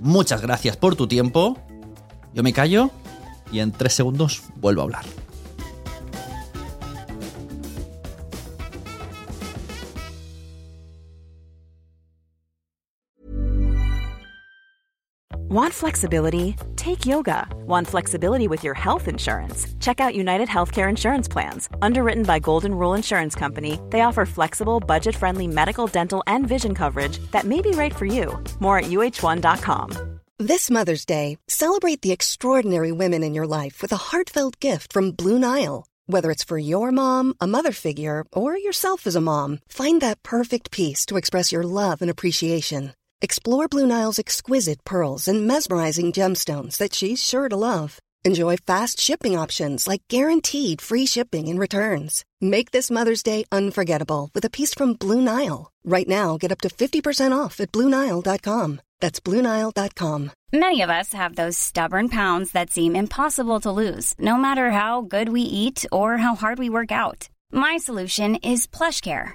Muchas gracias por tu tiempo. Yo me callo y en tres segundos vuelvo a hablar. Want flexibility? Take yoga. Want flexibility with your health insurance? Check out United Healthcare Insurance Plans. Underwritten by Golden Rule Insurance Company, they offer flexible, budget friendly medical, dental, and vision coverage that may be right for you. More at uh1.com. This Mother's Day, celebrate the extraordinary women in your life with a heartfelt gift from Blue Nile. Whether it's for your mom, a mother figure, or yourself as a mom, find that perfect piece to express your love and appreciation. Explore Blue Nile's exquisite pearls and mesmerizing gemstones that she's sure to love. Enjoy fast shipping options like guaranteed free shipping and returns. Make this Mother's Day unforgettable with a piece from Blue Nile. Right now, get up to 50% off at BlueNile.com. That's BlueNile.com. Many of us have those stubborn pounds that seem impossible to lose, no matter how good we eat or how hard we work out. My solution is PlushCare.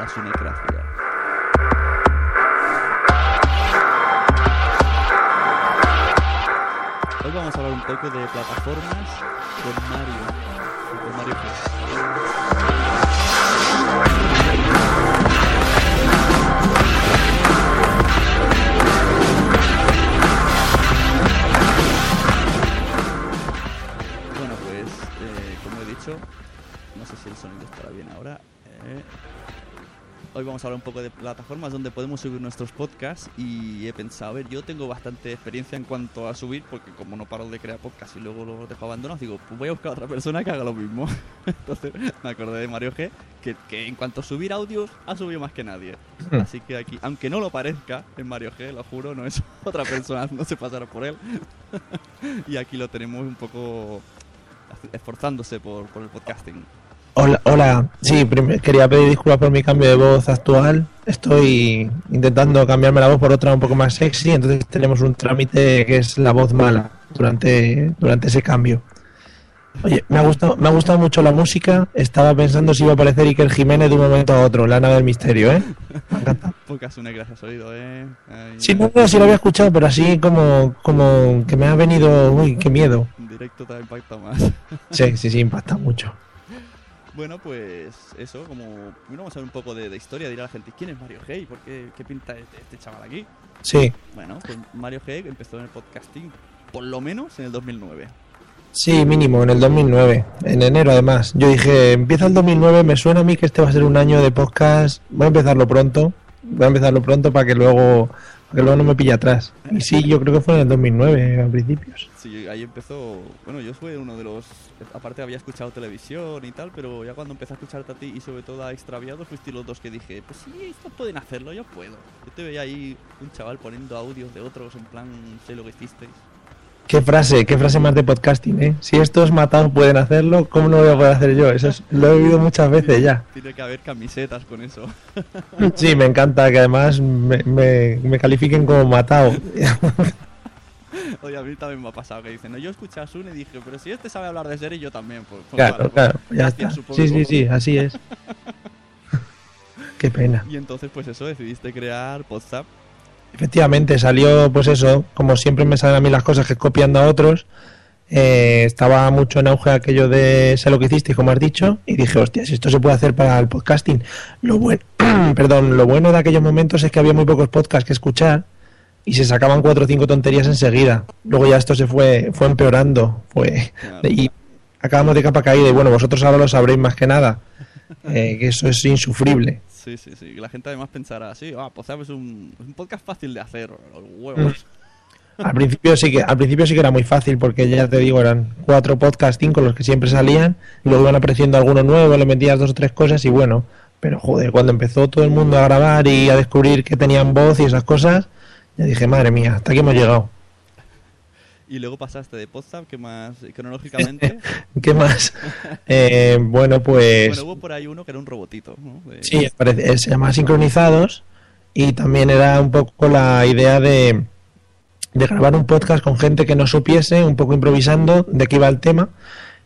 La. Hoy vamos a hablar un poco de plataformas con Mario. Con Mario Jesús. Vamos a hablar un poco de plataformas donde podemos subir nuestros podcasts y he pensado, a ver, yo tengo bastante experiencia en cuanto a subir porque como no paro de crear podcasts y luego los dejo abandonados, digo, pues voy a buscar a otra persona que haga lo mismo. Entonces me acordé de Mario G, que, que en cuanto a subir audios ha subido más que nadie. Así que aquí, aunque no lo parezca, en Mario G, lo juro, no es otra persona, no se pasará por él. y aquí lo tenemos un poco esforzándose por, por el podcasting. Hola, hola. Sí, quería pedir disculpas por mi cambio de voz actual. Estoy intentando cambiarme la voz por otra un poco más sexy, entonces tenemos un trámite que es la voz mala durante, durante ese cambio. Oye, me ha gustado, me ha gustado mucho la música. Estaba pensando si iba a aparecer Iker Jiménez de un momento a otro, la nave del misterio, ¿eh? Me ha encantado. Pocas una gracias oído, eh. Ay, Sí, no, no, sí lo había escuchado, pero así como, como que me ha venido, uy, qué miedo. En directo te ha impactado más. Sí, sí, sí, impacta mucho. Bueno, pues eso, como bueno, vamos a ver un poco de, de historia, dirá la gente, ¿quién es Mario G? ¿Por qué, qué pinta este, este chaval aquí? Sí, Bueno, pues Mario G empezó en el podcasting por lo menos en el 2009. Sí, mínimo, en el 2009, en enero además. Yo dije, empieza el 2009, me suena a mí que este va a ser un año de podcast, voy a empezarlo pronto, voy a empezarlo pronto para que luego, para que luego no me pille atrás. Y sí, yo creo que fue en el 2009, a principios. Sí, ahí empezó, bueno, yo fui uno de los, aparte había escuchado televisión y tal, pero ya cuando empecé a escucharte a ti y sobre todo a Extraviados, fuiste los dos que dije, pues sí, estos pueden hacerlo, yo puedo. Yo te veía ahí un chaval poniendo audios de otros en plan, sé lo que hicisteis. Qué frase, qué frase más de podcasting, ¿eh? Si estos matados pueden hacerlo, ¿cómo no lo voy a poder hacer yo? Eso es- lo he oído muchas veces ya. Tiene que haber camisetas con eso. Sí, me encanta que además me, me, me califiquen como matado. Oye, a mí también me ha pasado que dicen, no, yo escuché a Sun y dije, pero si este sabe hablar de series, yo también. Pues, pues Claro, vale, claro, pues, ya está. Sí, sí, sí, así es. Qué pena. Y entonces, pues eso, decidiste crear WhatsApp. Efectivamente, salió pues eso, como siempre me salen a mí las cosas que copiando a otros, eh, estaba mucho en auge aquello de sé lo que hiciste, como has dicho, y dije, hostia, si esto se puede hacer para el podcasting. Lo bueno, perdón, lo bueno de aquellos momentos es que había muy pocos podcasts que escuchar, y se sacaban cuatro o cinco tonterías enseguida. Luego ya esto se fue, fue empeorando, fue y acabamos de capa caída y bueno, vosotros ahora lo sabréis más que nada, eh, que eso es insufrible. Sí, sí, sí. La gente además pensará así, ah, pues sabes, un, un podcast fácil de hacer, los huevos. Mm. Al principio sí que al principio sí que era muy fácil porque ya te digo eran cuatro podcasts, cinco los que siempre salían y luego iban apareciendo algunos nuevos, le metías dos o tres cosas y bueno, pero joder, cuando empezó todo el mundo a grabar y a descubrir que tenían voz y esas cosas, ya dije, madre mía, hasta aquí hemos llegado. Y luego pasaste de Podzap, ¿qué más cronológicamente? ¿Qué más? Eh, bueno, pues... Bueno, hubo por ahí uno que era un robotito. ¿no? De- Sí, parece- se llama Sincronizados y también era un poco la idea de, de grabar un podcast con gente que no supiese, un poco improvisando de qué iba el tema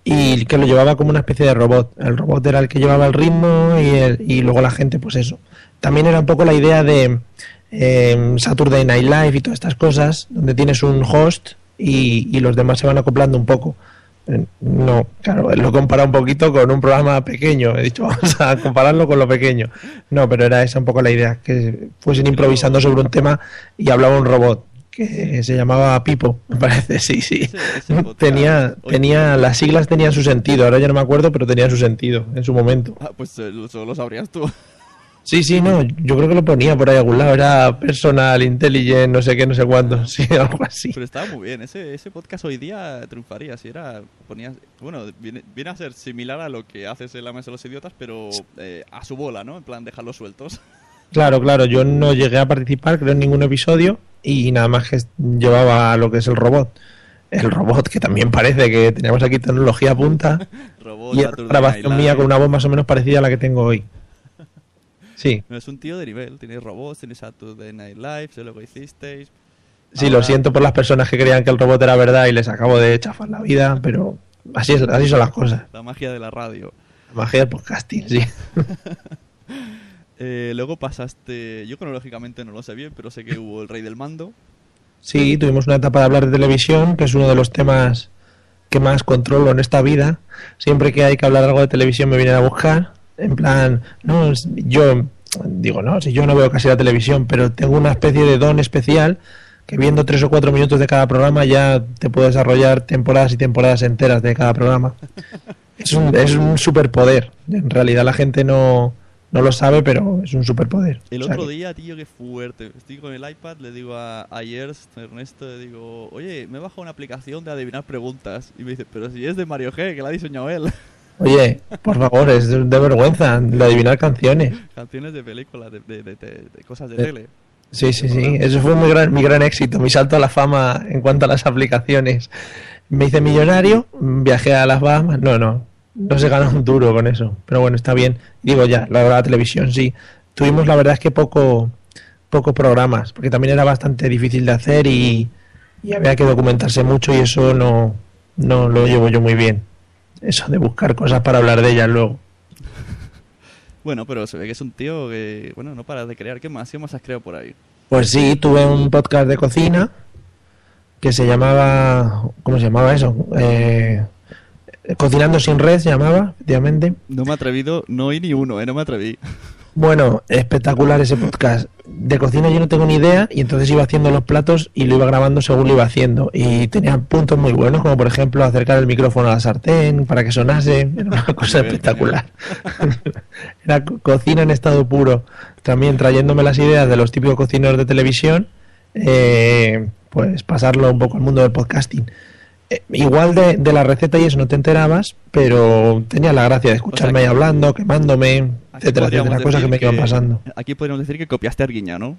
y que lo llevaba como una especie de robot. El robot era el que llevaba el ritmo y, el- y luego la gente, pues eso. También era un poco la idea de eh, Saturday Night Live y todas estas cosas, donde tienes un host y, y los demás se van acoplando un poco. Eh, No, claro, lo he comparado un poquito con un programa pequeño. He dicho, vamos a compararlo con lo pequeño. No, pero era esa un poco la idea, que fuesen improvisando sobre un tema y hablaba un robot que se llamaba Pipo, me parece, sí, sí. Tenía, tenía, las siglas tenían su sentido, ahora ya no me acuerdo, pero tenían su sentido en su momento. Ah, pues eh, lo- solo lo sabrías tú. Sí, sí, no, yo creo que lo ponía por ahí a algún lado, era personal, intelligent, no sé qué, no sé cuánto, sí, algo así. Pero estaba muy bien. Ese, ese podcast hoy día triunfaría. Si era. Ponías, bueno, viene, viene a ser similar a lo que haces en la mesa de los idiotas, pero eh, a su bola, ¿no? En plan, dejarlos sueltos. Claro, claro, yo no llegué a participar, creo, en ningún episodio y nada más que llevaba lo que es el robot. El robot, que también parece que tenemos aquí tecnología punta Robot, y grabación mía con una voz más o menos parecida a la que tengo hoy. Sí, No, es un tío de nivel. Tienes robots, tienes Saturday Night Live, sé lo que hicisteis. sí, Ahora- lo siento por las personas que creían que el robot era verdad y les acabo de chafar la vida, pero así, es, así son las cosas. La magia de la radio. La magia del podcasting, sí. Eh, luego pasaste. Yo cronológicamente no lo sé bien, pero sé que hubo el Rey del Mando. Sí, tuvimos una etapa de hablar de televisión, que es uno de los temas que más controlo en esta vida. Siempre que hay que hablar algo de televisión me vienen a buscar. En plan, no, yo digo, no, si yo no veo casi la televisión, pero tengo una especie de don especial que viendo tres o cuatro minutos de cada programa ya te puedo desarrollar temporadas y temporadas enteras de cada programa. Es un, es un superpoder. En realidad la gente no, no lo sabe, pero es un superpoder. El O sea otro día, tío, qué fuerte. Estoy con el iPad, le digo a, a Yers, a Ernesto, le digo, oye, me he bajado una aplicación de adivinar preguntas. Y me dice, pero si es de Mario G, que la ha diseñado él. Oye, por favor, es de, vergüenza de adivinar canciones. Canciones de películas, de, de- de- de- cosas de Eh, tele. Sí, sí, sí. Eso fue muy gran, mi gran éxito, mi salto a la fama en cuanto a las aplicaciones. Me hice millonario, viajé a las Bahamas. No, no, no se ganó un duro con eso. Pero bueno, está bien. Digo ya, la, la televisión sí. Tuvimos la verdad es que poco, pocos programas, porque también era bastante difícil de hacer y, y había que documentarse mucho y eso no, no lo llevo yo muy bien. Eso de buscar cosas para hablar de ellas luego. Bueno, pero se ve que es un tío que, bueno, no paras de crear. ¿Qué más? ¿Qué más has creado por ahí? Pues sí, tuve un podcast de cocina que se llamaba, ¿cómo se llamaba eso? Eh, Cocinando sin red se llamaba, efectivamente. No me he atrevido, no oí ni uno, ¿eh? No me atreví. Bueno, espectacular ese podcast. De cocina yo no tengo ni idea y entonces iba haciendo los platos y lo iba grabando según lo iba haciendo. Y tenía puntos muy buenos, como por ejemplo acercar el micrófono a la sartén para que sonase. Era una cosa espectacular. Era co- cocina en estado puro. También trayéndome las ideas de los típicos cocineros de televisión, eh, pues pasarlo un poco al mundo del podcasting. Eh, igual de, de la receta y eso no te enterabas, pero tenía la gracia de escucharme ahí que- hablando, quemándome, etcétera, etcétera, cosas que me iban pasando. Aquí podríamos decir que copiaste a Arguiña, ¿no?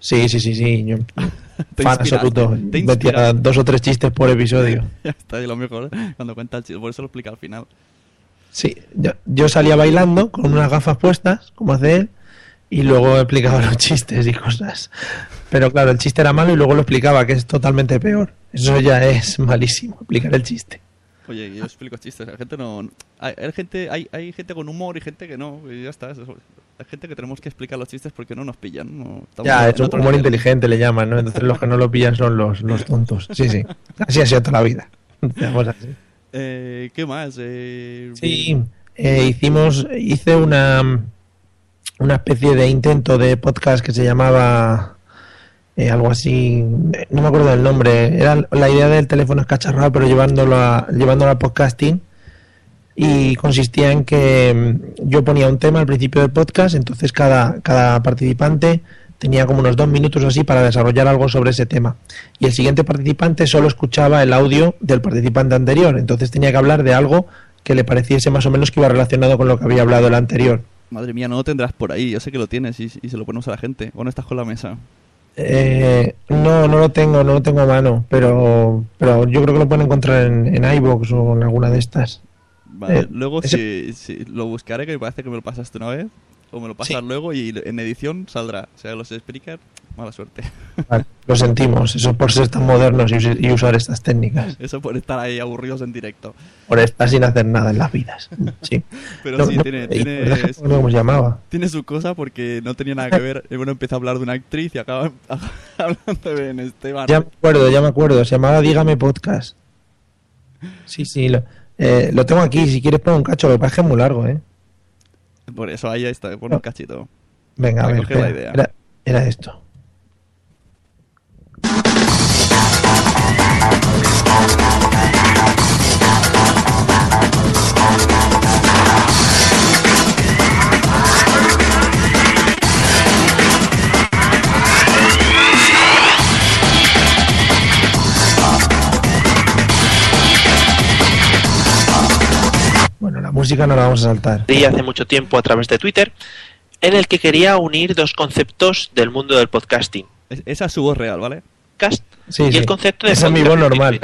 Sí, sí, sí, sí. Yo, fan absoluto. Metía dos o tres chistes por episodio. Ya está, y lo mejor cuando cuenta el chiste. Por eso lo explica al final. Sí, yo, yo salía bailando con unas gafas puestas, como hace él, y luego explicaba los chistes y cosas. Pero claro, el chiste era malo y luego lo explicaba, que es totalmente peor. Eso ya es malísimo, explicar el chiste. Oye, yo explico chistes. La gente no. Hay, hay gente, hay, hay gente con humor y gente que no. Y ya está. Hay gente que tenemos que explicar los chistes porque no nos pillan. No, Ya, es un humor nivel. inteligente, le llaman, ¿no? Entonces los que no lo pillan son los, los tontos. Sí, sí. Así ha sido toda la vida. Así. Eh, ¿Qué más? Eh, Sí, eh, hicimos, hice una, una especie de intento de podcast que se llamaba eh, algo así, eh, no me acuerdo del nombre, era la idea del teléfono escacharrado, pero llevándolo a, llevándolo podcasting y consistía en que mm, yo ponía un tema al principio del podcast, entonces cada, cada participante tenía como unos dos minutos así para desarrollar algo sobre ese tema. Y el siguiente participante solo escuchaba el audio del participante anterior, entonces tenía que hablar de algo que le pareciese más o menos que iba relacionado con lo que había hablado el anterior. Madre mía, no lo tendrás por ahí. Yo sé que lo tienes y, y se lo ponemos a la gente. ¿O no estás con la mesa? Eh, no, no lo tengo, no lo tengo a mano, pero, pero yo creo que lo pueden encontrar en, en iVoox o en alguna de estas. Vale, Eh, luego ese- si, si lo buscaré, que me parece que me lo pasaste una vez. O me lo pasas Sí. luego y en edición saldrá. O sea, los speakers, mala suerte. Vale, lo sentimos, eso por ser tan modernos y, us- y usar estas técnicas, Eso por estar ahí aburridos en directo. por estar sin hacer nada en las vidas. Sí. Pero No, sí, no, tiene, tiene, no cómo llamaba. tiene su cosa porque no tenía nada que ver. Bueno, empieza a hablar de una actriz y acaba hablando de Ben Esteban. Ya me acuerdo, ya me acuerdo, se llamaba Dígame Podcast. Sí, sí, lo, eh, lo tengo aquí, si quieres pongo un cacho, lo que pasa es que es muy largo, ¿eh? Por eso ahí está, pon un cachito. Venga, a ver, coger la espera, idea. Era, era esto. Música no la vamos a saltar. di hace mucho tiempo a través de Twitter, en el que quería unir dos conceptos del mundo del podcasting. Es- esa es su voz real, ¿vale? Podcast Sí, y sí. el concepto de Esa es mi voz normal.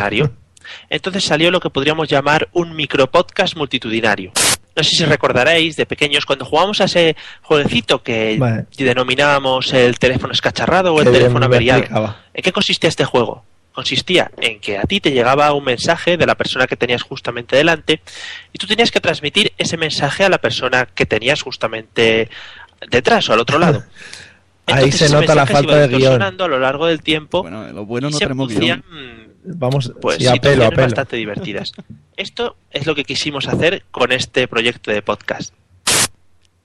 Entonces salió lo que podríamos llamar un micropodcast multitudinario. No sé si recordaréis de pequeños cuando jugábamos a ese jueguecito que Vale. denominábamos el teléfono escacharrado o el Que teléfono averiado. ¿En qué consistía este juego? Consistía en que a ti te llegaba un mensaje de la persona que tenías justamente delante y tú tenías que transmitir ese mensaje a la persona que tenías justamente detrás o al otro lado. Ahí se nota la falta de guion. a lo largo del tiempo Bueno, lo bueno no tenemos producían guion. Vamos, pues sí, a pelo, a pelo. bastante divertidas. Esto es lo que quisimos hacer con este proyecto de podcast.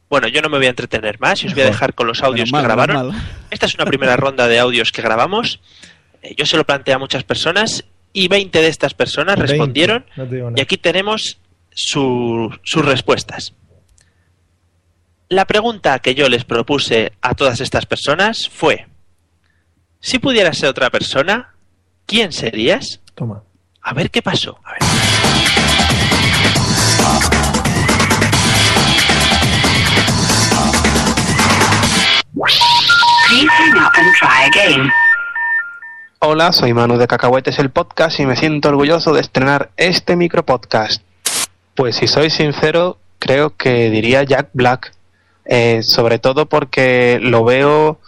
Bueno, yo no me voy a entretener más y os voy a dejar con los audios mal, que grabaron. Esta es una primera ronda de audios que grabamos. Eh, Yo se lo planteé a muchas personas y 20 de estas personas 20, respondieron no y aquí tenemos su- sus respuestas. La pregunta que yo les propuse a todas estas personas fue, si pudieras ser otra persona, ¿quién serías? Toma. A ver qué pasó. A ver. Hola, soy Manu de Cacahuetes el Podcast y me siento orgulloso de estrenar este micropodcast. Pues si soy sincero, creo que diría Jack Black, eh, sobre todo porque lo veo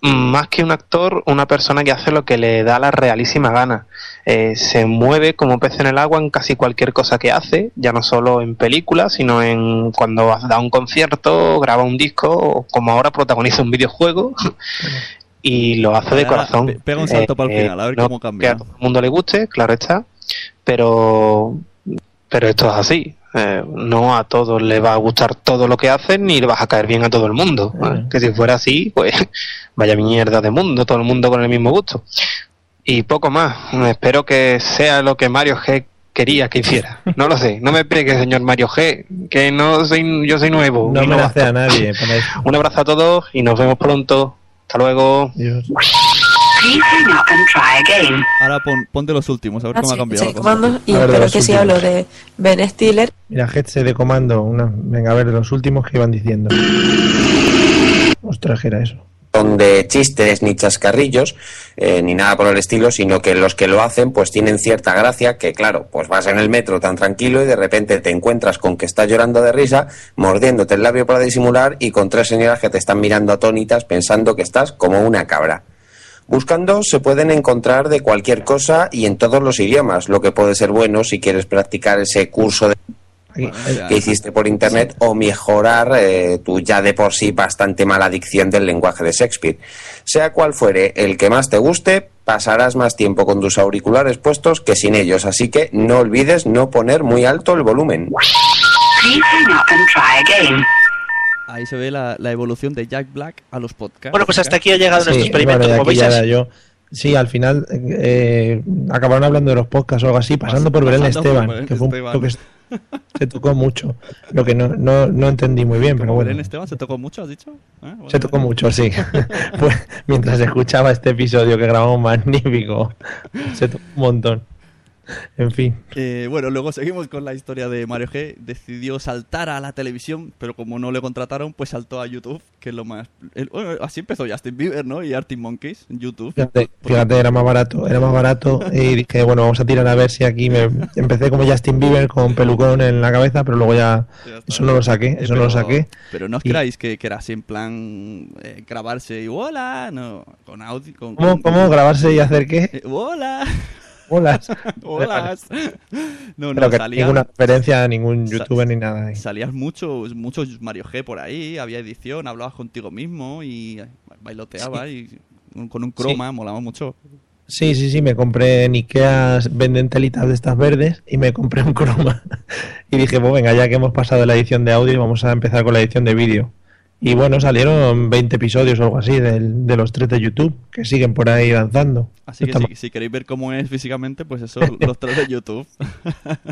más que un actor, una persona que hace lo que le da la realísima gana. Eh, se mueve como pez en el agua en casi cualquier cosa que hace, ya no solo en películas, sino en cuando da un concierto, graba un disco, o como ahora protagoniza un videojuego. y lo hace de corazón. pe- pega un salto para el final, a ver no cómo cambia. Que a todo el mundo le guste, claro está, pero, pero esto es así. Eh, no a todos le va a gustar todo lo que hacen ni le vas a caer bien a todo el mundo. Que si fuera así, pues vaya mierda de mundo, todo el mundo con el mismo gusto. Y poco más. Espero que sea lo que Mario G quería que hiciera. No lo sé. No me pegue, señor Mario G, que no soy, yo soy nuevo. No me no hace a nadie. para eso. un abrazo a todos y nos vemos pronto. Hasta luego. Dios. Ahora pon- ponte los últimos, a ver Ah, cómo ha cambiado. sí, comandos, y A ver, de pero los que si hablo de Ben Stiller, Mira, Headset de comando. Una... Venga, a ver, los últimos que iban diciendo. Ostras, ¿qué era eso? son de chistes ni chascarrillos eh, ni nada por el estilo, sino que los que lo hacen pues tienen cierta gracia que claro, pues vas en el metro tan tranquilo y de repente te encuentras con que estás llorando de risa, mordiéndote el labio para disimular y con tres señoras que te están mirando atónitas pensando que estás como una cabra. Buscando se pueden encontrar de cualquier cosa y en todos los idiomas, lo que puede ser bueno si quieres practicar ese curso de ya. que hiciste por internet o mejorar eh, tu ya de por sí bastante mala dicción del lenguaje de Shakespeare. Sea cual fuere el que más te guste, pasarás más tiempo con tus auriculares puestos que sin ellos, así que no olvides no poner muy alto el volumen. Ahí se ve la, la evolución de Jack Black a los podcasts. Bueno, pues hasta aquí ha llegado nuestro Sí, experimento. como veis, era yo. Sí, al final eh, acabaron hablando de los podcasts o algo así, pasando por Belén por Esteban, Belén que fue un Esteban. poco que se tocó mucho. Lo que no, no, no entendí muy bien, pero bueno. Belén Esteban se tocó mucho, has dicho. ¿Eh? Se tocó mucho, sí. pues mientras escuchaba este episodio que grabamos magnífico, se tocó un montón. En fin. Eh, bueno, luego seguimos con la historia de Mario G. Decidió saltar a la televisión, pero como no le contrataron, pues saltó a YouTube, que es lo más... el- bueno, así empezó Justin Bieber, ¿no? Y Arctic Monkeys en YouTube. Fíjate, fíjate, era más barato, era más barato y dije, bueno, vamos a tirar a ver si aquí me empecé como Justin Bieber con pelucón en la cabeza, pero luego ya Ya eso no lo saqué, eso no lo saqué. Pero no os Y- creáis que, que era así en plan eh, grabarse y hola, no, con audio. Con, ¿Cómo, con- cómo grabarse y hacer qué? Eh, hola, Hola. hola. No, no, Pero que salía, ninguna referencia a ningún youtuber ni nada. ahí. salías mucho, mucho Mario G por ahí, había edición, hablabas contigo mismo y bailoteabas y con un croma, molaba mucho. Sí, sí, sí, me compré en Ikea, venden telitas de estas verdes y me compré un croma. Y dije, pues venga, ya que hemos pasado la edición de audio, vamos a empezar con la edición de vídeo. Y bueno, salieron 20 episodios o algo así del- de, los tres de YouTube, que siguen por ahí danzando. Así que si, si queréis ver cómo es físicamente, pues eso, los tres de YouTube.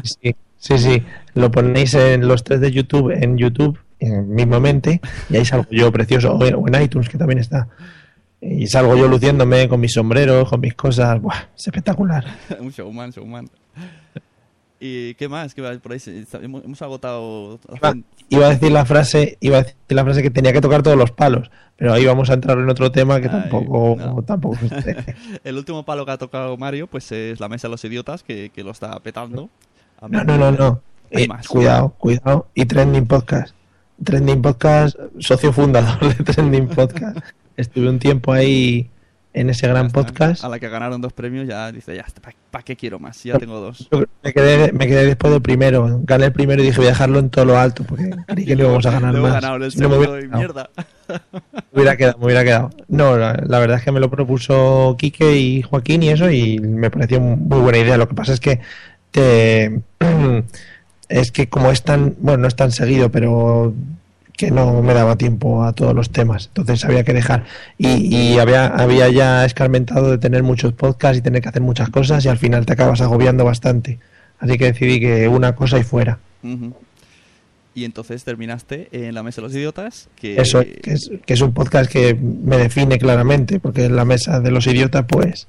Sí, sí, sí. Lo ponéis en los tres de YouTube, en YouTube, en mismamente, y ahí salgo yo precioso, o en, o en iTunes, que también está. Y salgo yo luciéndome con mis sombreros, con mis cosas. Buah, es espectacular. un showman, showman. ¿Y qué más? ¿Qué más? Por ahí se- hemos, hemos agotado... Iba, iba a decir la frase, iba a decir la frase que tenía que tocar todos los palos, pero ahí vamos a entrar en otro tema que Ay, tampoco, no. tampoco sé. El último palo que ha tocado Mario, pues es la mesa de los idiotas, que, que lo está petando. No, no, no, no. Eh, más. cuidado, cuidado. Y Trending Podcast. Trending Podcast, socio fundador de Trending Podcast. Estuve un tiempo ahí en ese gran podcast. A la que ganaron dos premios ya dice, ya, ¿para qué quiero más? Ya tengo dos. Yo Me quedé, me quedé después del primero. Gané el primero y dije voy a dejarlo en todo lo alto porque creí que no íbamos a ganar más. ganaron el no me segundo hubiera y quedado. mierda. Me hubiera quedado, me hubiera quedado. No, la, la verdad es que me lo propuso Quique y Joaquín y eso, y me pareció muy buena idea. Lo que pasa es que te, es que como es tan, bueno, no es tan seguido, pero que no me daba tiempo a todos los temas, entonces había que dejar. Y, y había, había ya escarmentado de tener muchos podcasts y tener que hacer muchas cosas y al final te acabas agobiando bastante. Así que decidí que una cosa y fuera. Y entonces terminaste en la mesa de los idiotas, que... Eso es, que es, que es un podcast que me define claramente, porque en la mesa de los idiotas, pues,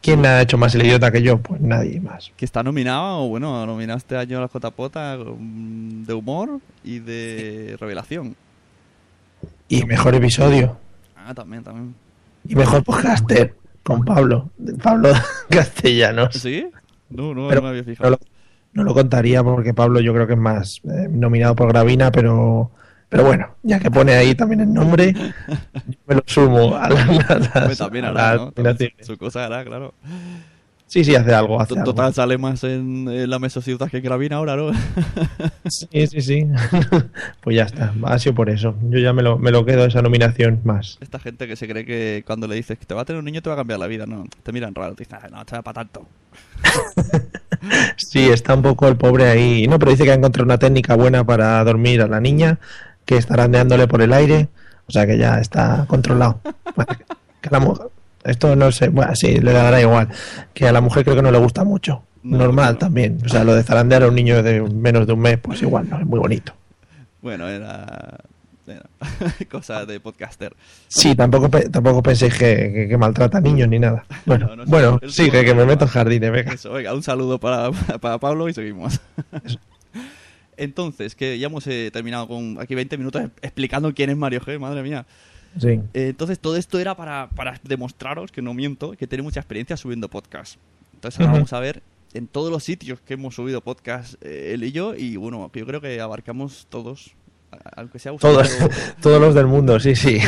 ¿quién ha hecho más el idiota que yo? Pues nadie más. que está nominado, bueno, nominaste a Año a la Jotapota mm, de humor y de revelación. Y mejor episodio, Ah, también, también. y mejor podcaster, con Pablo, Pablo Castellanos. ¿Sí? No, no, Pero no me había no fijado. lo, no lo contaría porque Pablo yo creo que es más eh, nominado por Gravina, pero... Pero bueno, ya que pone ahí también el nombre, yo me lo sumo a, la- a las, Hombre, también a las ¿no? Su cosa hará, claro. Sí, sí, hace algo, hace algo. Total, sale más en, en la mesa idiotas que Gravina ahora, ¿no? Sí, sí, sí. pues ya está, ha sido por eso. Yo ya me lo, me lo quedo esa nominación más. Esta gente que se cree que cuando le dices que te va a tener un niño te va a cambiar la vida, no. Te miran raro, te dicen, "Ah, no, va para tanto. Sí, está un poco el pobre ahí. No, pero dice que ha encontrado una técnica buena para dormir a la niña, que está randeándole por el aire, o sea que ya está controlado. Que la mujer- esto no sé, bueno, sí, le dará igual. Que a la mujer creo que no le gusta mucho. No, Normal no. también. O sea, lo de zarandear a un niño de menos de un mes, pues igual, no, es muy bonito. Bueno, era... cosa de podcaster. Sí, tampoco, tampoco penséis que, que- que maltrata a niños ni nada. Bueno, No, no bueno sigue, tuvo que me meto en jardines, venga. Eso, venga, un saludo para, para Pablo y seguimos. Entonces, que ya hemos eh, terminado con aquí 20 minutos explicando quién es Mario G, madre mía. Sí. Eh, entonces, todo esto era para, para demostraros que no miento, que tiene mucha experiencia subiendo podcast. Entonces, ahora vamos a ver en todos los sitios que hemos subido podcast eh, él y yo, y bueno, yo creo que abarcamos todos, aunque sea Todos, usando- todos los del mundo, sí, sí.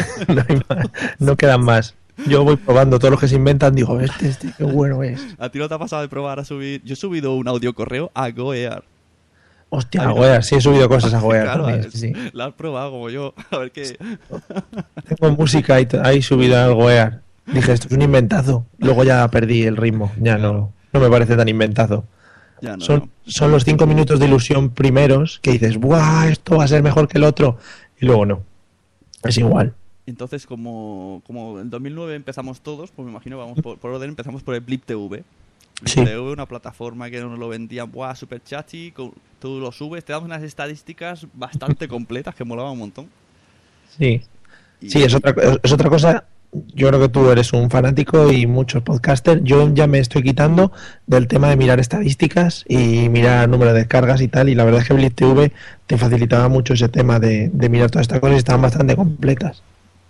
No quedan más. Yo voy probando todos los que se inventan, digo, este, este, qué bueno es. ¿A ti no te ha pasado de probar a subir? Yo he subido un audio correo a GoEar. Hostia, a sí he subido cosas a Goear Claro, también, sí, la has probado como yo. A ver qué. Tengo música ahí, ahí subida al Goear. Dije, esto es un inventazo. Luego ya perdí el ritmo, ya no, no me parece tan inventazo. Ya no. son, no. son los cinco minutos de ilusión primeros que dices, ¡buah! Esto va a ser mejor que el otro. Y luego no. Es igual. Entonces, como, como en 2009 empezamos todos, pues me imagino, vamos por, por orden, empezamos por el Blip TV. Sí. TV, una plataforma que nos lo vendían, ¡buah, super chachi! Tú lo subes, te damos unas estadísticas bastante completas que molaban un montón. Sí. Y- Sí, es otra, es otra cosa. Yo creo que tú eres un fanático y muchos podcasters. Yo ya me estoy quitando del tema de mirar estadísticas y mirar número de descargas y tal. Y la verdad es que Blitz TV te facilitaba mucho ese tema de, de mirar todas estas cosas y estaban bastante completas.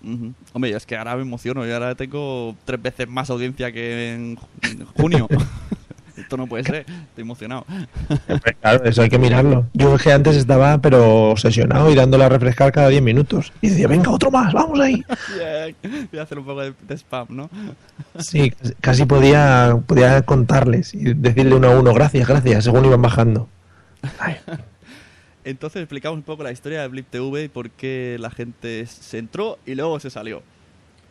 Ujú. Hombre, es que ahora me emociono. Y ahora tengo tres veces más audiencia que en ju- en junio. Esto no puede ser. Estoy emocionado. Claro, eso hay que mirarlo. Yo es que antes estaba pero obsesionado y dándole a refrescar cada 10 minutos. Y decía, venga, otro más, vamos ahí. Voy a hacer un poco de, de spam, ¿no? Sí, casi podía, podía contarles y decirle uno a uno, gracias, gracias, según iban bajando. Ay, Entonces explicamos un poco la historia de Blip TV y por qué la gente se entró y luego se salió.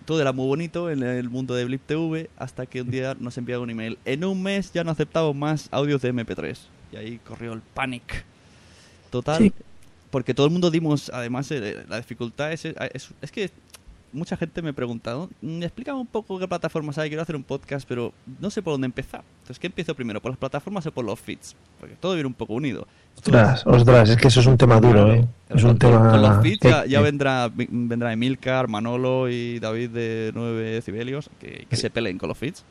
Todo era muy bonito en el mundo de Blip TV hasta que un día nos enviaron un email. En un mes ya no aceptamos más audios de MP3. Y ahí corrió el panic. Total. Sí. Porque todo el mundo dimos, además, eh, la dificultad es, es, es que mucha gente me pregunta, ¿no? Mm, explícame un poco qué plataformas hay, quiero hacer un podcast, pero no sé por dónde empezar. Entonces, ¿qué empiezo primero? ¿Por las plataformas o por los feeds? Porque todo viene un poco unido. ostras, ostras, es que eso es un tema duro, ¿eh? Es un Con- tema... Con los feeds ya, vendrá, vendrá Emilcar, Manolo y David de 9 decibelios que, que se peleen con los feeds.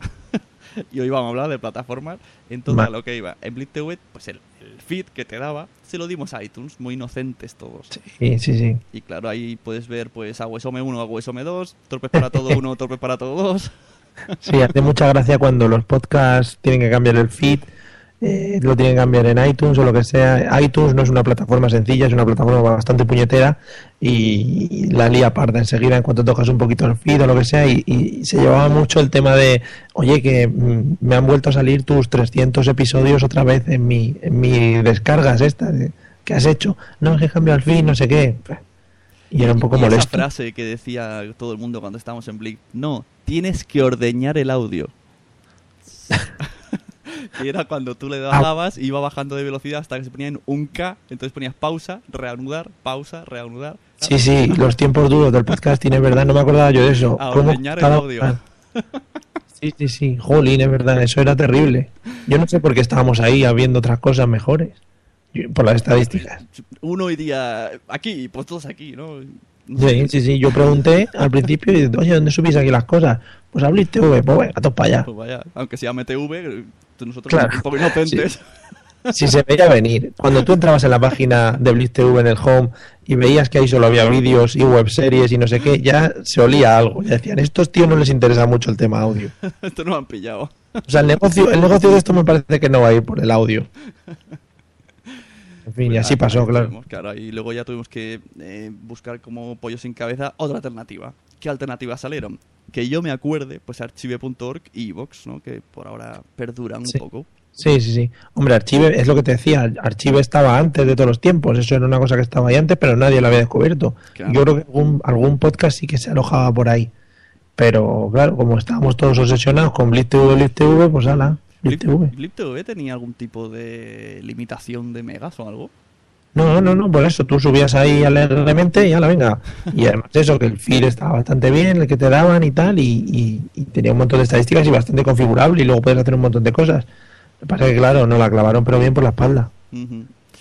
y hoy vamos a hablar de plataformas. Entonces, a lo que iba. En Blip TV, pues el, el feed que te daba, se lo dimos a iTunes, muy inocentes todos. Sí, sí, sí. Y claro, ahí puedes ver pues AWSOME 1, AWSOME 2, Torpes para todo 1, Torpes para todo 2. Sí, hace mucha gracia cuando los podcasts tienen que cambiar el feed, eh, lo tienen que cambiar en iTunes o lo que sea. iTunes no es una plataforma sencilla, es una plataforma bastante puñetera y, la lía parda enseguida en cuanto tocas un poquito el feed o lo que sea. Y, y se llevaba mucho el tema de, oye, que mm, me han vuelto a salir tus 300 episodios otra vez en mi, en mi descargas estas que has hecho. No, es que he cambiado el feed, no sé qué. Y era un poco y esa molesto. frase que decía todo el mundo cuando estábamos en Blip, no, tienes que ordeñar el audio. y era cuando tú le dabas y iba bajando de velocidad hasta que se ponía en un K, entonces ponías pausa, reanudar, pausa, reanudar. Sí, sí, los tiempos duros del podcasting, es verdad, no me acordaba yo de eso. A Cómo ordeñar el cada- audio. Sí, sí, sí, jolín, es verdad, eso era terrible. Yo no sé por qué estábamos ahí habiendo otras cosas mejores. Por las estadísticas. Uno iría aquí, pues todos aquí, ¿no? No Sí, sí, sí, yo pregunté al principio, y, oye, ¿dónde subís aquí las cosas? Pues a Blitz TV, pues venga, todos para allá. Pues vaya, aunque sea MTV, nosotros Claro. somos un poco inocentes. Si se veía venir, cuando tú entrabas en la página de Blitz TV en el home y veías que ahí solo había vídeos y webseries y no sé qué, ya se olía algo. Ya decían, estos tíos no les interesa mucho el tema audio. Esto no lo han pillado. O sea, el negocio, el negocio de esto me parece que no va a ir por el audio. En fin, y así pasó, claro. claro, y luego ya tuvimos que eh, buscar como pollo sin cabeza otra alternativa. ¿Qué alternativas salieron? Que yo me acuerde, pues archive.org y Evox, ¿no? Que por ahora perduran Sí. un poco. Sí, sí, sí. Hombre, Archive, es lo que te decía, Archive estaba antes de todos los tiempos, eso era una cosa que estaba ahí antes, pero nadie lo había descubierto. Claro. Yo creo que algún, algún podcast sí que se alojaba por ahí. Pero claro, como estábamos todos obsesionados con Blitz TV, Blitz TV, pues ala, Blitz Blip, TV. Blip TV tenía algún tipo de limitación de megas o algo. No, no, no, por eso tú subías ahí alegremente y ala, venga. Y además eso, que el feed estaba bastante bien, el que te daban y tal, y, y- y tenía un montón de estadísticas y bastante configurable y luego puedes hacer un montón de cosas. Lo que pasa es que claro, no la clavaron pero bien por la espalda.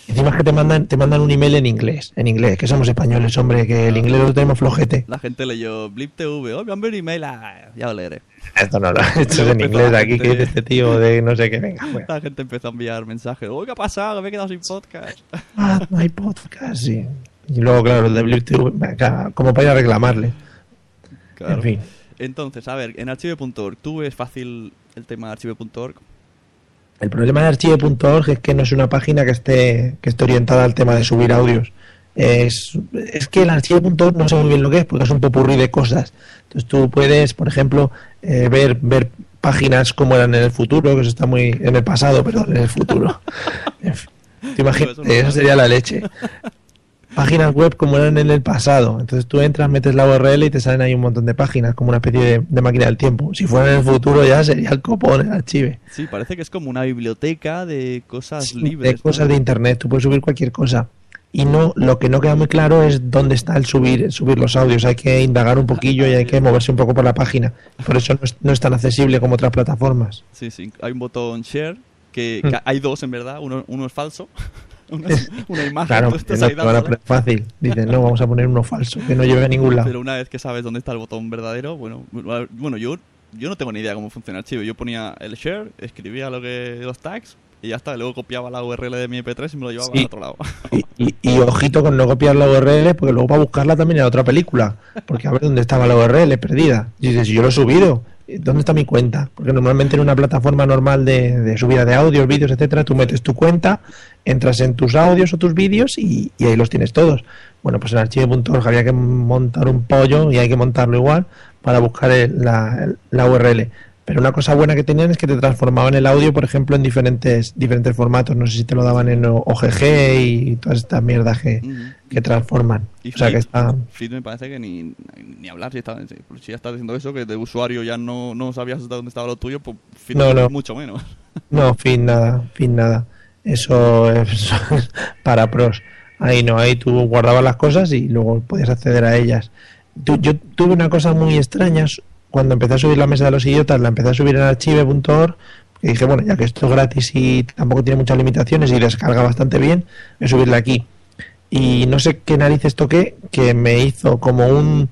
Encima es que te mandan, te mandan un email en inglés, en inglés, que somos españoles, hombre, que el inglés lo tenemos flojete. La gente leyó Blip TV, oh, me han un email, ah, ya lo leeré. Esto no, no, esto es en inglés aquí, que dice este tío de no sé qué, venga, bueno. La gente empezó a enviar mensajes, oh, ¿qué ha pasado? Me he quedado sin podcast. Ah, no hay podcast, sí. Y luego, claro, el de Blip TV, como para ir a reclamarle. Claro. En fin. Entonces, a ver, en archive.org, ¿tú ves fácil el tema de archive.org? El problema de archive.org es que no es una página que esté, que esté orientada al tema de subir audios. Es, es que el archive.org no sé muy bien lo que es, porque es un popurrí de cosas. Entonces tú puedes, por ejemplo, eh, ver, ver páginas como eran en el futuro, que eso está muy en el pasado, perdón, en el futuro. En fin, te imaginas, Eso sería la leche. Páginas web como eran en el pasado. Entonces tú entras, metes la URL y te salen ahí un montón de páginas, como una especie de, de máquina del tiempo. Si fuera en el futuro ya sería el copón, el archive. Sí, parece que es como una biblioteca de cosas Sí, libres. de cosas ¿no? de internet, tú puedes subir cualquier cosa. y no lo que no queda muy claro es dónde está el subir subir los audios hay que indagar un poquillo y hay que moverse un poco por la página por eso no es, no es tan accesible como otras plataformas Sí, sí. Hay un botón share, que, Mm. que hay dos en verdad. Uno, uno es falso. Una imagen. claro tú estás que no ahí te van a dándole. poner fácil dicen no vamos a poner uno falso que no lleve a ningún lado Pero una vez que sabes dónde está el botón verdadero, bueno, bueno yo, yo no tengo ni idea cómo funciona el archivo. Yo ponía el share, escribía lo que los tags y ya está. Luego copiaba la URL de mi MP3 y me lo llevaba Sí. al otro lado. Y, y- y ojito con no copiar la URL, porque luego para buscarla también era otra película. Porque a ver dónde estaba la URL perdida. Y dices, yo lo he subido. ¿Dónde está mi cuenta? Porque normalmente en una plataforma normal de, subida de audios, vídeos, etcétera, tú metes tu cuenta, entras en tus audios o tus vídeos y, ahí los tienes todos. Bueno, pues en archivo.org había que montar un pollo y hay que montarlo igual para buscar el- la, la URL. Pero una cosa buena que tenían es que te transformaban el audio, por ejemplo, en diferentes diferentes formatos. No sé si te lo daban en OGG y todas estas mierdas que, que transforman. Y O sea que está... Flip me parece que ni, ni hablar. Si, está, si ya estás diciendo eso, que de usuario ya no, no sabías dónde estaba lo tuyo, pues No, no. mucho menos. No, fin nada, fin nada. Eso es, para pros. Ahí no, ahí tú guardabas las cosas y luego podías acceder a ellas. Yo tuve una cosa muy extraña cuando empecé a subir la mesa de los idiotas, la empecé a subir en archive.org y dije, bueno, ya que esto es gratis y tampoco tiene muchas limitaciones y descarga bastante bien, voy a subirla aquí. Y no sé qué narices toqué, que me hizo como un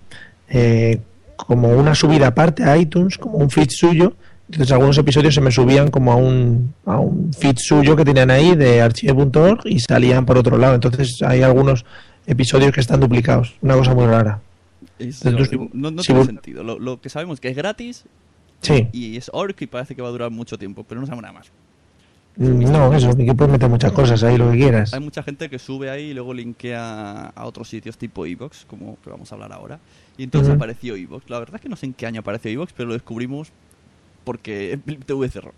eh, como una subida aparte a iTunes, como un feed suyo. Entonces algunos episodios se me subían como a un, a un feed suyo que tenían ahí de archive.org y salían por otro lado. Entonces hay algunos episodios que están duplicados. Una cosa muy rara. Es- Entonces, no no, no si tiene vos- sentido. Lo, lo que sabemos que es gratis Sí. y es org y parece que va a durar mucho tiempo, pero no sabemos nada más. Mm, No, eso, que puedes meter muchas cosas ahí, lo que quieras. Hay mucha gente que sube ahí y luego linkea a otros sitios tipo Evox, como que vamos a hablar ahora. Y entonces apareció Evox. La verdad es que no sé en qué año apareció Evox, pero lo descubrimos porque TV cerró.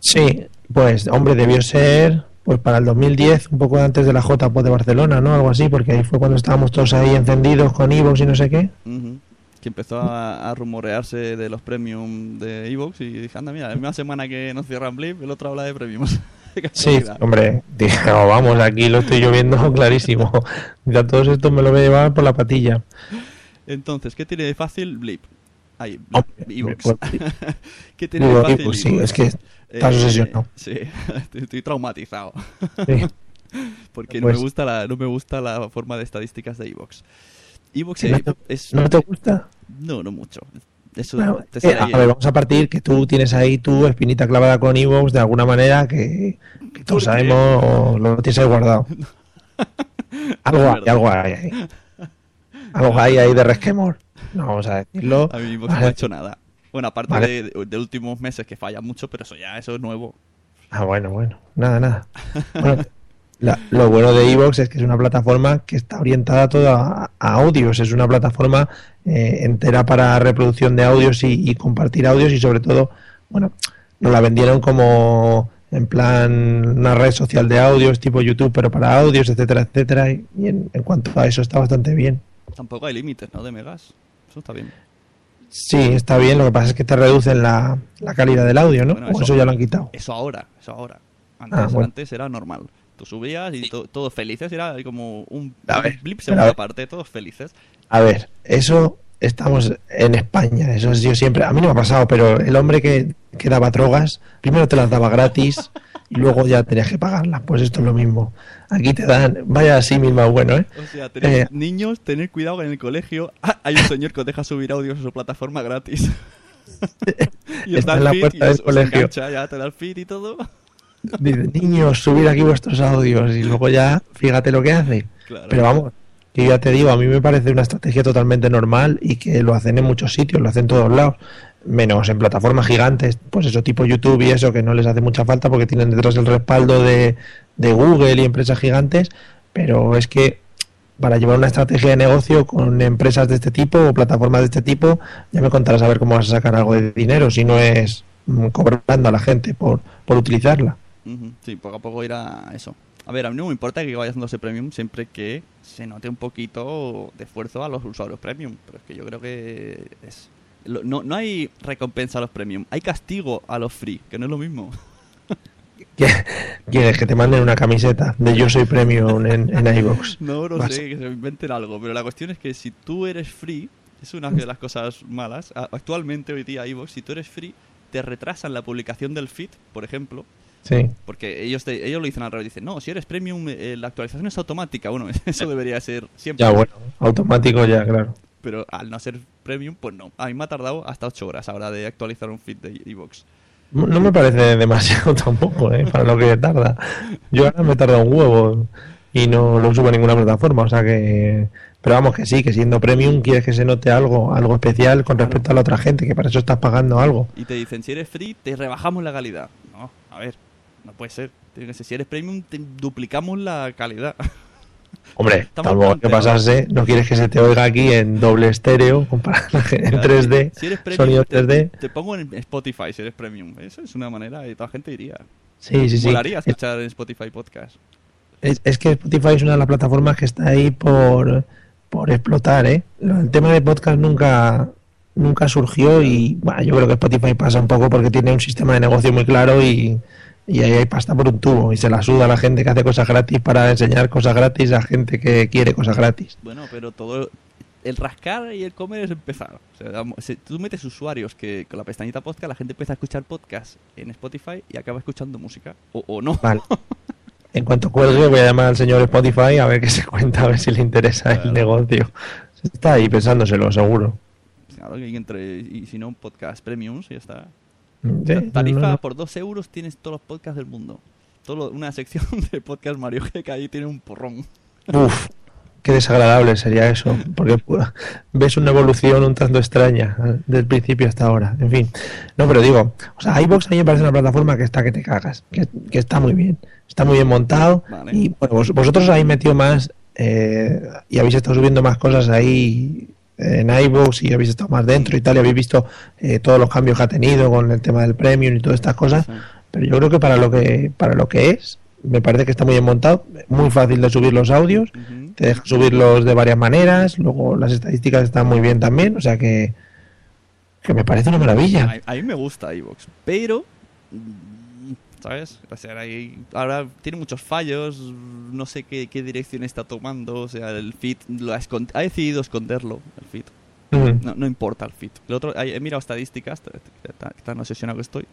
Sí, pues hombre, debió ser pues para el 2010, un poco antes de la JPO de Barcelona, ¿no? Algo así, porque ahí fue cuando estábamos todos ahí encendidos con Evox y no sé qué. Que empezó a, a rumorearse de los premium de Evox y dije, anda, mira, la misma semana que nos cierran Blip, el otro habla de premiums. Sí, hombre, dije, "Oh, vamos, aquí lo estoy lloviendo clarísimo. Ya todos estos me lo voy a llevar por la patilla. Entonces, ¿qué tiene de fácil Blip? Ahí, Evox. pues, ¿Qué tiene de fácil sí, Evox? es que estás obsesionado. Sí, estoy, estoy traumatizado. Sí. Porque no, Pues- me gusta la, no me gusta la forma de estadísticas de Evox. Evox ¿No es, ¿No te gusta? No, no mucho. Eso Bueno, te eh, a ver, vamos a partir que tú tienes ahí tu espinita clavada con Evox de alguna manera que, que todos sabemos o lo tienes ahí guardado. algo hay, algo hay ahí. Algo hay ahí de resquemor. No vamos a decirlo. A mí Evox no ha hecho nada. Bueno, aparte Vale. de, últimos meses que falla mucho, pero eso ya, eso es nuevo. Ah, bueno, bueno. Nada, nada. Bueno, la- lo bueno de Evox es que es una plataforma que está orientada toda a, a audios. Es una plataforma eh, entera para reproducción de audios y, y compartir audios y sobre todo, bueno, nos la vendieron como en plan una red social de audios tipo YouTube, pero para audios, etcétera, etcétera. Y, y en, en cuanto a eso está bastante bien. Tampoco hay límites, ¿no? De megas. Eso está bien. Sí, está bien. Lo que pasa es que te reducen la, la calidad del audio, ¿no? Bueno, o eso- eso ya lo han quitado. Eso ahora, eso ahora. Antes, Ah, bueno. antes era normal. Tú subías y to- todos felices, era como un A ver, blip segunda ver. parte, todos felices. A ver, eso estamos en España, eso es yo siempre, a mí no me ha pasado, pero el hombre que, que daba drogas, primero te las daba gratis y luego ya tenías que pagarlas, pues esto es lo mismo. Aquí te dan, vaya así mismo bueno, ¿eh? O sea, tener Eh. niños, tener cuidado que en el colegio ah, hay un señor que os deja subir audios a su plataforma gratis. y os Está da en el la feed puerta y del os, os colegio. engancha, ya te da el feed y todo. Dice, niños, subir aquí vuestros audios y luego ya, fíjate lo que hace. Claro. Pero vamos, que yo ya te digo, a mí me parece una estrategia totalmente normal y que lo hacen en muchos sitios, lo hacen en todos lados, menos en plataformas gigantes, pues eso tipo YouTube y eso, que no les hace mucha falta porque tienen detrás el respaldo de, de Google y empresas gigantes, pero es que para llevar una estrategia de negocio con empresas de este tipo o plataformas de este tipo, ya me contarás a ver cómo vas a sacar algo de dinero, si no es mm, cobrando a la gente por, por utilizarla. Sí, poco a poco irá eso. A ver, a mí no me importa que vaya haciéndose premium siempre que se note un poquito de esfuerzo a los usuarios premium. Pero es que yo creo que es. No, no hay recompensa a los premium, hay castigo a los free, que no es lo mismo. ¿Qué- ¿Quieres que te manden una camiseta de Yo soy Premium en, en iVoox? No, no Vas- sé, que se inventen algo, pero la cuestión es que si tú eres free, es una de las cosas malas. Actualmente, hoy día, iVoox, si tú eres free, te retrasan la publicación del feed, por ejemplo, Sí. porque ellos te- ellos lo dicen al revés. Dicen, no, si eres premium, eh, la actualización es automática. Bueno, eso debería ser siempre. Ya, bueno, automático ya, claro. Pero al no ser premium, pues no. A mí me ha tardado hasta 8 horas ahora de actualizar un feed de iVoox. No me parece demasiado tampoco, ¿eh? Para lo que tarda. Yo ahora me tarda un huevo y no lo subo a ninguna plataforma, o sea que... Pero vamos, que sí, que siendo premium quieres que se note algo, algo especial con respecto a la otra gente, que para eso estás pagando algo. Y te dicen, si eres free, te rebajamos la calidad. No, a ver, no puede ser. Tiene que ser, si eres premium, te duplicamos la calidad. Hombre, Estamos tampoco hay que pasarse, no quieres que se te oiga aquí en doble estéreo, comparado en Claro, 3D, Si eres premium, sonido te, 3D. te pongo en Spotify si eres premium. Eso es una manera y toda la gente iría. Sí, sí, sí. Molaría escuchar en Spotify podcast. es- es que Spotify es una de las plataformas que está ahí por, por explotar, ¿eh? El tema de podcast nunca, nunca surgió y bueno, yo creo que Spotify pasa un poco porque tiene un sistema de negocio muy claro y, y ahí hay pasta por un tubo y se la suda a la gente que hace cosas gratis para enseñar cosas gratis a gente que quiere cosas gratis. Bueno, pero todo. El rascar y el comer es empezar. O sea, vamos, si tú metes usuarios que con la pestañita podcast la gente empieza a escuchar podcast en Spotify y acaba escuchando música. O, o no. Vale. En cuanto cuelgue voy a llamar al señor Spotify a ver qué se cuenta, a ver si le interesa Claro. el negocio. Está ahí pensándoselo, seguro. Claro que entre, y si no, un podcast premium, ya está. Sí, Tarifa no, no. por 2 euros tienes todos los podcasts del mundo. Todo una sección de podcast Mario G que ahí tiene un porrón. Uf, qué desagradable sería eso, porque pu- ves una evolución un tanto extraña eh, del principio hasta ahora. En fin, no, pero digo, o sea, iVoox a mí me parece una plataforma que está que te cagas, que, que está muy bien, está muy bien montado Vale. y bueno, vos- vosotros habéis metido más eh, y habéis estado subiendo más cosas ahí en iVoox y habéis estado más dentro y tal, y habéis visto eh, todos los cambios que ha tenido con el tema del premium y todas estas cosas. Sí. Pero yo creo que para lo que para lo que es, me parece que está muy bien montado, muy fácil de subir los audios, te deja subirlos de varias maneras, luego las estadísticas están muy bien también, o sea que que me parece una maravilla. A, a mí me gusta iVoox, pero. ¿Sabes? O sea, ahí- ahora tiene muchos fallos, no sé qué, qué dirección está tomando, o sea, el lo ha, ha decidido esconderlo, el. Ujú. No, no importa el feed. El otro, he mirado estadísticas, tan, tan obsesionado que estoy,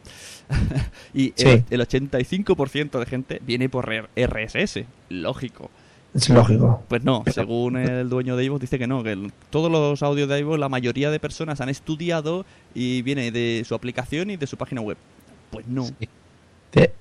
y Sí. el, el 85% de gente viene por RSS, lógico. Es lógico. Pues no, según el dueño de iVoox dice que no, que el- todos los audios de iVoox la mayoría de personas han estudiado y viene de su aplicación y de su página web. Pues no. Te-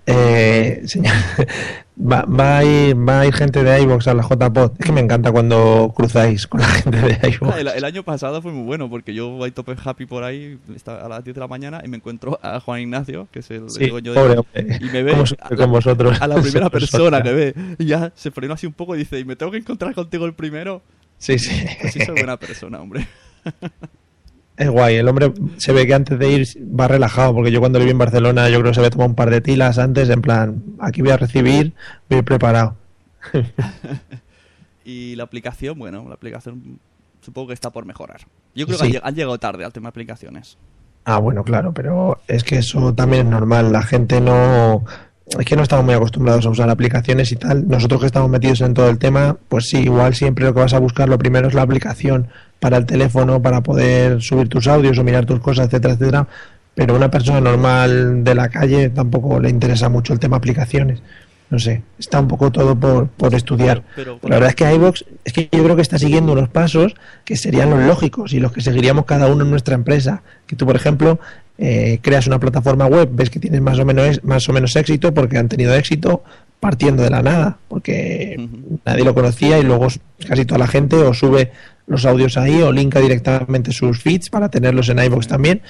eh, señor, va, va a ir, va a ir gente de iVoox a la JPod. Es que me encanta cuando cruzáis con la gente de iVoox. El, el año pasado fue muy bueno porque yo voy tope happy por ahí a las 10 de la mañana y me encuentro a Juan Ignacio, que es el, el Sí, dueño de pobre hombre. y me ve ¿Cómo a, con vosotros a la primera persona que ve. Y ya se frenó así un poco y dice, ¿y me tengo que encontrar contigo el primero? Sí, sí. Pues sí soy buena persona, hombre. Es guay, el hombre se ve que antes de ir va relajado, porque yo cuando viví en Barcelona yo creo que se había tomado un par de tilas antes, en plan, aquí voy a recibir, voy a ir preparado. Y la aplicación, bueno, la aplicación supongo que está por mejorar. Yo creo Sí. que han llegado tarde al tema de aplicaciones. Ah, bueno, claro, pero es que eso también es normal, la gente no... Es que no estamos muy acostumbrados a usar aplicaciones y tal. Nosotros que estamos metidos en todo el tema, pues sí, igual siempre lo que vas a buscar lo primero es la aplicación para el teléfono, para poder subir tus audios o mirar tus cosas, etcétera, etcétera. Pero a una persona normal de la calle tampoco le interesa mucho el tema aplicaciones. No sé, está un poco todo por, por estudiar. Pero- la verdad es que iVoox, es que yo creo que está siguiendo unos pasos que serían los lógicos y los que seguiríamos cada uno en nuestra empresa. Que tú, por ejemplo, eh, creas una plataforma web, ves que tienes más o menos más o menos éxito porque han tenido éxito partiendo de la nada, porque nadie lo conocía y luego casi toda la gente o sube los audios ahí o linka directamente sus feeds para tenerlos en iVoox también.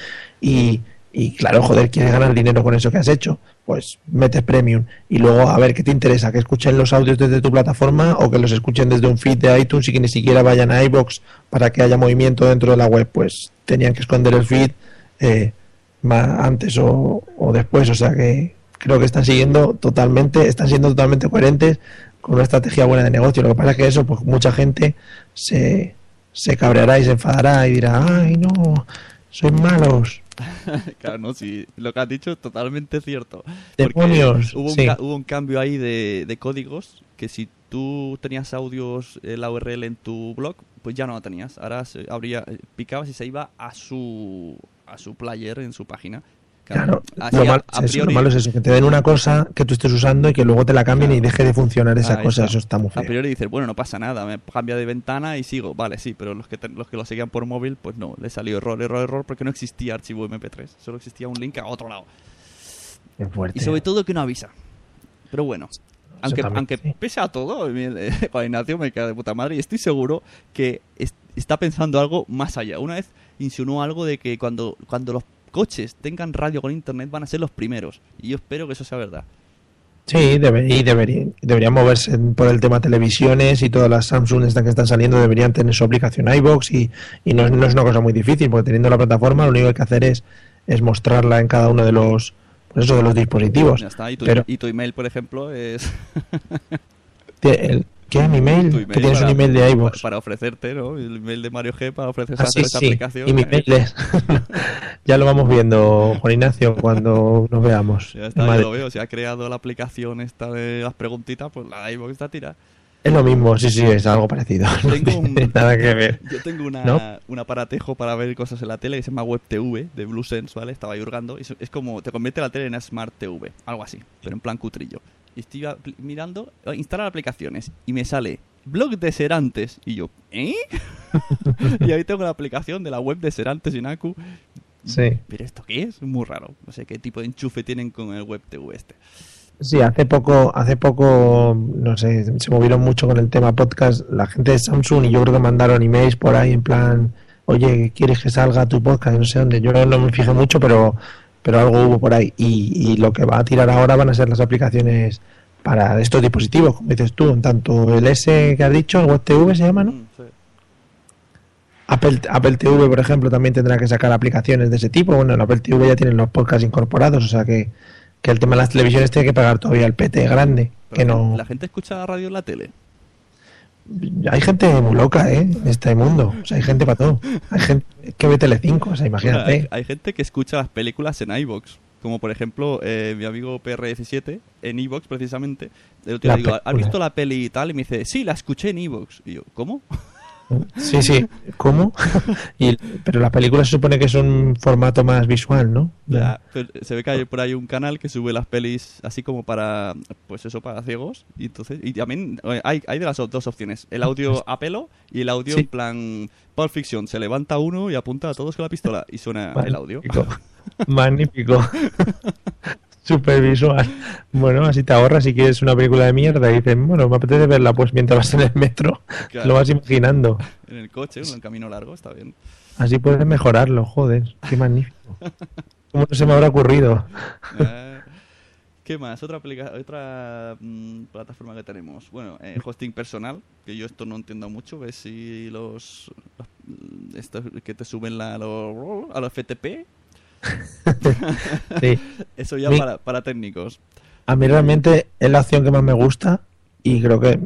Y, y claro, joder, quieres ganar dinero con eso que has hecho, pues metes premium. Y luego a ver qué te interesa, que escuchen los audios desde tu plataforma o que los escuchen desde un feed de iTunes y que ni siquiera vayan a iVoox para que haya movimiento dentro de la web, pues tenían que esconder el feed eh, ma- antes o, o después, o sea que creo que están siguiendo totalmente, están siendo totalmente coherentes con una estrategia buena de negocio. Lo que pasa es que eso, pues mucha gente se, se cabreará y se enfadará y dirá, ay no, sois malos. claro, no, sí, lo que has dicho es totalmente cierto. Demonios. Hubo un, sí. ca- hubo un cambio ahí de, de códigos que si tú tenías audios, eh, la URL en tu blog, pues ya no la tenías. Ahora se, habría, eh, picabas y se iba a su, a su player en su página. Claro, así lo, a- mal- a eso, lo malo es eso, que te den una cosa que tú estés usando y que luego te la cambien y deje de funcionar esa Ahí cosa. está. Eso está muy A feo. priori dices, bueno, no pasa nada, me cambia de ventana y sigo. Vale, sí, pero los que, te- los que lo seguían por móvil, pues no, le salió error, error, error, porque no existía archivo MP3. Solo existía un link a otro lado. Qué fuerte. Y sobre todo que no avisa. Pero bueno, aunque, también, aunque sí. pese a todo, mi- eh, Ignacio me queda de puta madre y estoy seguro que es- está pensando algo más allá. Una vez insinuó algo de que cuando, cuando los coches tengan radio con internet van a ser los primeros. Y yo espero que eso sea verdad. Sí, debe, y debería, deberían moverse por el tema televisiones y todas las Samsung estas que están saliendo deberían tener su aplicación iBox y, y no, es- no es una cosa muy difícil porque teniendo la plataforma lo único que hay que hacer es, es mostrarla en cada uno de los pues eso, de los dispositivos. Ya está. Y tu, Pero y tu email, por ejemplo, es... el- ¿qué mi email? tu Que tienes para- un email de iBox. Para ofrecerte, ¿no? El email de Mario G para ofrecerse Ah, sí, esta sí. aplicación. Y mi mail es. ya lo vamos viendo, Juan Ignacio, cuando nos veamos. Ya está, Madrid. lo veo. Se ha creado la aplicación esta de las preguntitas, pues la de iVoox está tira. Es lo mismo, sí, sí, es algo parecido. No Tengo un- tiene nada que ver. Yo tengo una, ¿No? un aparatejo para ver cosas en la tele que se llama Web TV de Blue Sense, ¿vale? Estaba hurgando. y Es, como te convierte la tele en una Smart TV, algo así, pero en plan cutrillo. Y estoy mirando, instalar aplicaciones y me sale blog de Serantes. Y yo, ¿eh? y ahí tengo la aplicación de la web de Serantes y Naku. Sí. ¿Pero esto qué es? Muy raro. No sé qué tipo de enchufe tienen con el Web TV este. Sí, hace poco, hace poco, no sé, se movieron mucho con el tema podcast la gente de Samsung y yo creo que mandaron emails por ahí en plan, oye, ¿quieres que salga tu podcast? No sé dónde. Yo no me fijé mucho, pero, pero algo hubo por ahí. Y, y lo que va a tirar ahora van a ser las aplicaciones para estos dispositivos, como dices tú, en tanto el S que has dicho, el Web TV se llama, ¿no? Mm, sí. Apple, Apple TV, por ejemplo, también tendrá que sacar aplicaciones de ese tipo. Bueno, en Apple TV ya tienen los podcasts incorporados, o sea que, que el tema de las televisiones tiene que pagar todavía el PT grande. Que no. La gente escucha la radio en la tele. Hay gente muy loca, ¿eh? En este mundo. O sea, hay gente para todo. Hay gente que ve Telecinco, o sea, imagínate. hay gente que escucha las películas en iVoox. Como por ejemplo, eh, mi amigo PR17, en iVoox precisamente. El otro día digo, ¿has visto la peli y tal? Y me dice, sí, la escuché en iVoox. Y yo, ¿cómo? Sí, sí. ¿Cómo? Y, pero las películas se supone que es un formato más visual, ¿no? Ya, se ve que hay por ahí un canal que sube las pelis así como para, pues eso, para ciegos. Y entonces, y también eh, hay, hay de las dos opciones: el audio a pelo y el audio Sí. en plan Pulp Fiction. Se levanta uno y apunta a todos con la pistola y suena el audio. Magnífico. Magnífico. Super visual. Bueno, así te ahorras si quieres una película de mierda y dices, bueno, me apetece verla pues mientras vas en el metro. Claro. Lo vas imaginando. En el coche, en el camino largo, está bien. Así puedes mejorarlo, joder. Qué magnífico. ¿Cómo no se me habrá ocurrido? Eh, ¿Qué más? Otra, otra mm, plataforma que tenemos. Bueno, eh, hosting personal, que yo esto no entiendo mucho. Ves si los, los- mm, estos que te suben la, los, a los FTP. Sí. Eso ya Mi- para, para técnicos. A mí realmente es la opción que más me gusta y creo que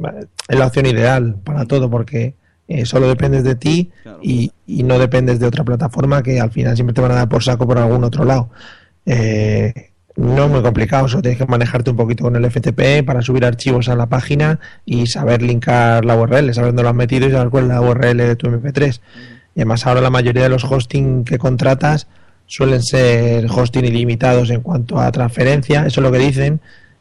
es la opción ideal para todo porque eh, solo dependes de ti Claro. y, y no dependes de otra plataforma que al final siempre te van a dar por saco por algún otro lado. Eh, no es muy complicado, solo tienes que manejarte un poquito con el FTP para subir archivos a la página y saber linkar la URL, saber dónde lo has metido y saber cuál es la URL de tu MP3. Y además ahora la mayoría de los hosting que contratas suelen ser hosting ilimitados en cuanto a transferencia, eso es lo que dicen,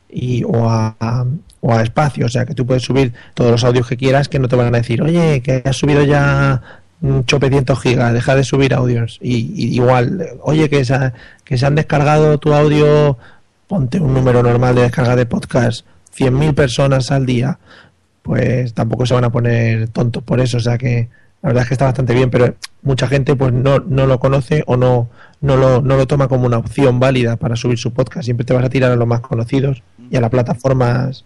y, o, a, o a espacio, o sea que tú puedes subir todos los audios que quieras que no te van a decir, oye, que has subido ya chopecientos gigas, deja de subir audios. Y, y igual, oye, que se, ha- que se han descargado tu audio, ponte un número normal de descarga de podcast, 100.000 personas al día, pues tampoco se van a poner tontos por eso, o sea que la verdad es que está bastante bien, pero mucha gente pues no, no lo conoce o no, no, lo, no lo toma como una opción válida para subir su podcast. Siempre te vas a tirar a los más conocidos y a las plataformas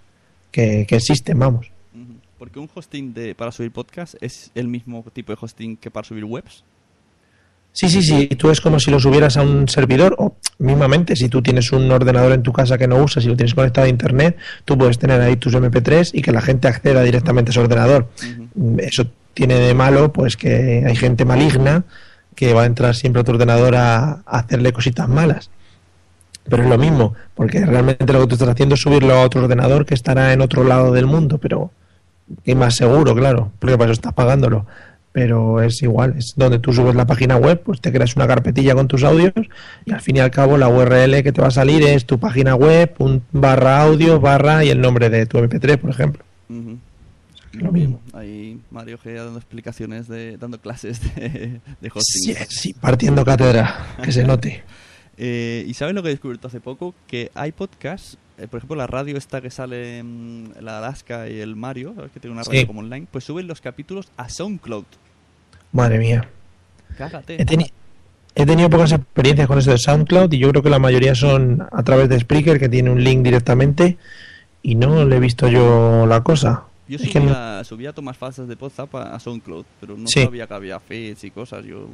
que, que existen, vamos. Porque un hosting de, para subir podcast es el mismo tipo de hosting que para subir webs. Sí, sí, sí, tú es como si lo subieras a un servidor o mismamente si tú tienes un ordenador en tu casa que no usas y lo tienes conectado a internet, tú puedes tener ahí tus MP3 y que la gente acceda directamente a ese ordenador. Eso tiene de malo pues que hay gente maligna que va a entrar siempre a tu ordenador a, hacerle cositas malas. Pero es lo mismo, porque realmente lo que tú estás haciendo es subirlo a otro ordenador que estará en otro lado del mundo, pero es más seguro, claro, porque para eso estás pagándolo. Pero es igual, es donde tú subes la página web, pues te creas una carpetilla con tus audios y al fin y al cabo la URL que te va a salir es tu página web, un barra audio, barra y el nombre de tu MP3, por ejemplo. Lo mismo. Ahí Mario G dando explicaciones, de, dando clases de, de hosting. Sí, sí, partiendo cátedra, que se note. Eh, ¿Y sabes lo que he descubierto hace poco? Que hay podcasts, eh, por ejemplo, la radio esta que sale en la Alaska y el Mario, ¿sabes? que tiene una radio Sí. como online, pues suben los capítulos a SoundCloud. Madre mía. Cágate. He, teni- he tenido pocas experiencias con eso de SoundCloud y yo creo que la mayoría son a través de Spreaker, que tiene un link directamente y no le he visto yo la cosa. Yo que no- subía, subía tomas falsas de WhatsApp a, SoundCloud, pero no Sí. sabía que había feeds y cosas. Yo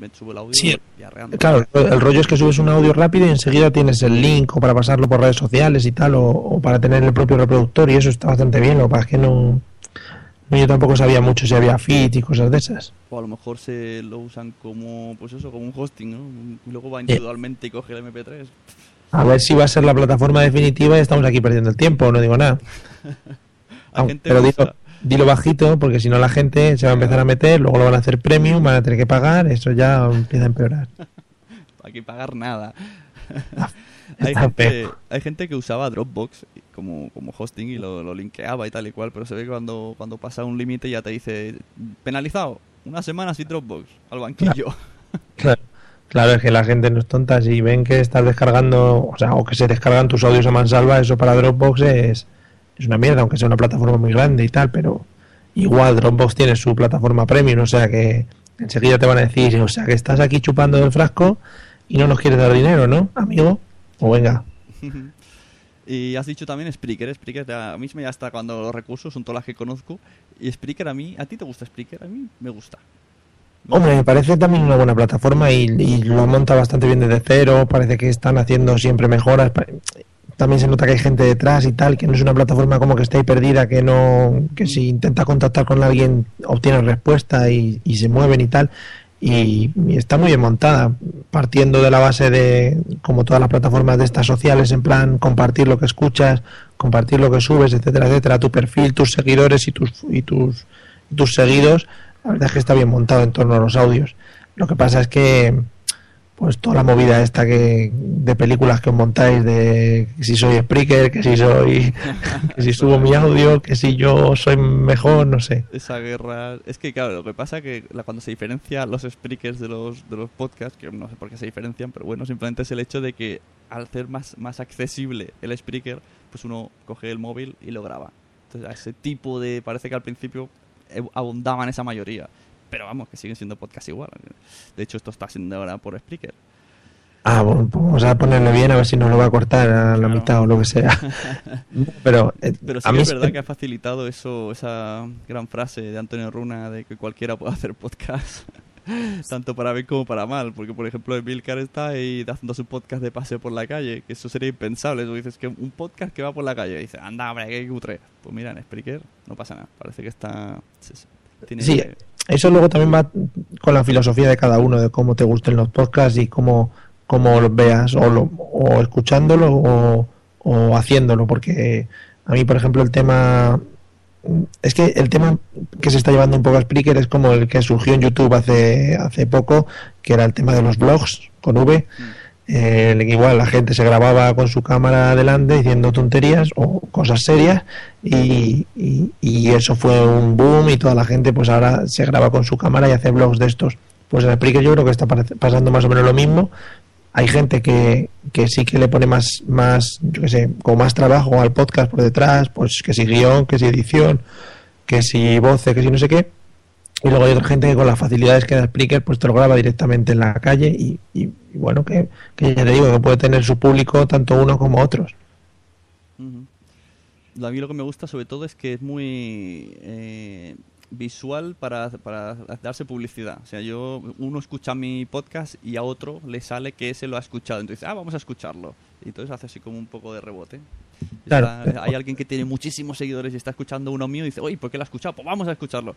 me subo el audio Sí. y arreando. Claro, el rollo es que subes un audio rápido y enseguida tienes el link o para pasarlo por redes sociales y tal, o, o para tener el propio reproductor y eso está bastante bien. Lo que pasa es que no, no, yo tampoco sabía mucho si había feed y cosas de esas. O a lo mejor se lo usan como, pues eso, como un hosting, ¿no? Y luego va individualmente y coge el MP3. A ver si va a ser la plataforma definitiva y estamos aquí perdiendo el tiempo, no digo nada. Hay Aun- gente pero dilo, dilo bajito, porque si no la gente se va a empezar a meter, luego lo van a hacer premium, van a tener que pagar, eso ya empieza a empeorar. hay que pagar nada. hay, Está gente, hay gente que usaba Dropbox como, como hosting y lo, lo linkeaba y tal y cual, pero se ve que cuando, cuando pasa un límite ya te dice penalizado, una semana sin Dropbox, al banquillo. Claro, claro, es que la gente no es tonta. Si ven que estás descargando, o sea, o que se descargan tus audios a mansalva, eso para Dropbox es, es una mierda, aunque sea una plataforma muy grande y tal, pero igual Dropbox tiene su plataforma premium, o sea que enseguida te van a decir, o sea, que estás aquí chupando del frasco y no nos quieres dar dinero, ¿no, amigo? O venga. Y has dicho también Spreaker. Spreaker a mí me ya está cuando los recursos son todas las que conozco. Y Spreaker a mí, ¿a ti te gusta Spreaker? A mí me gusta. Hombre, me parece también una buena plataforma y, y lo monta bastante bien desde cero. Parece que están haciendo siempre mejoras. También se nota que hay gente detrás y tal, que no es una plataforma como que está ahí perdida, que no, que si intenta contactar con alguien obtiene respuesta y, se mueven y tal. Y, y está muy bien montada, partiendo de la base de, como todas las plataformas de estas sociales, en plan compartir lo que escuchas, compartir lo que subes, etcétera, etcétera, tu perfil, tus seguidores y tus y tus, tus seguidos. La verdad es que está bien montado en torno a los audios. Lo que pasa es que, pues toda la movida esta que de películas que os montáis de que si soy Spreaker, que si soy, que si subo mi audio, que si yo soy mejor, no sé. Esa guerra. Es que, claro, lo que pasa que la- cuando se diferencia los Spreakers de los, de los podcasts, que no sé por qué se diferencian, pero bueno, simplemente es el hecho de que al ser más, más accesible el Spreaker, pues uno coge el móvil y lo graba. Entonces, a ese tipo de. Parece que al principio eh, abundaban esa mayoría. Pero vamos, que siguen siendo podcasts igual. De hecho, esto está siendo ahora por Spreaker. Ah, bueno, pues vamos a ponerle bien a ver si nos lo va a cortar a la Claro. mitad o lo que sea. Pero, eh, Pero sí a que mí es verdad se- que ha facilitado eso, esa gran frase de Antonio Runa de que cualquiera puede hacer podcast, tanto para bien como para mal. Porque, por ejemplo, Emilcar está ahí haciendo su podcast de paseo por la calle, que eso sería impensable. Tú dices que un podcast que va por la calle, y dices, anda, hombre, qué cutre. Pues mira, en Spreaker no pasa nada. Parece que está. Tiene, Sí, eso luego también va con la filosofía de cada uno, de cómo te gusten los podcasts y cómo, cómo los veas, o, lo- o escuchándolo o, o haciéndolo, porque a mí, por ejemplo, el tema... Es que el tema que se está llevando un poco a Spreaker es como el que surgió en YouTube hace, hace poco, que era el tema de los blogs con V. eh, el que igual la gente se grababa con su cámara adelante diciendo tonterías o cosas serias y, y- eso fue un boom y toda la gente pues ahora se graba con su cámara y hace blogs de estos. Pues en Spreaker yo creo que está pasando más o menos lo mismo. Hay gente que, que sí que le pone más, más, yo qué sé, con más trabajo al podcast por detrás, pues que si guion, que si edición, que si voces, que si no sé qué. Y luego hay otra gente que con las facilidades que da Spreaker, pues te lo graba directamente en la calle y, bueno, que, ya te digo, que puede tener su público tanto uno como otros. A mí lo que me gusta sobre todo es que es muy eh, visual para, para darse publicidad. O sea, yo uno escucha mi podcast y a otro le sale que ese lo ha escuchado. Entonces, ah, vamos a escucharlo. Y entonces hace así como un poco de rebote. Claro. Está- hay alguien que tiene muchísimos seguidores y está escuchando uno mío y dice, oye, ¿por qué lo ha escuchado? Pues vamos a escucharlo.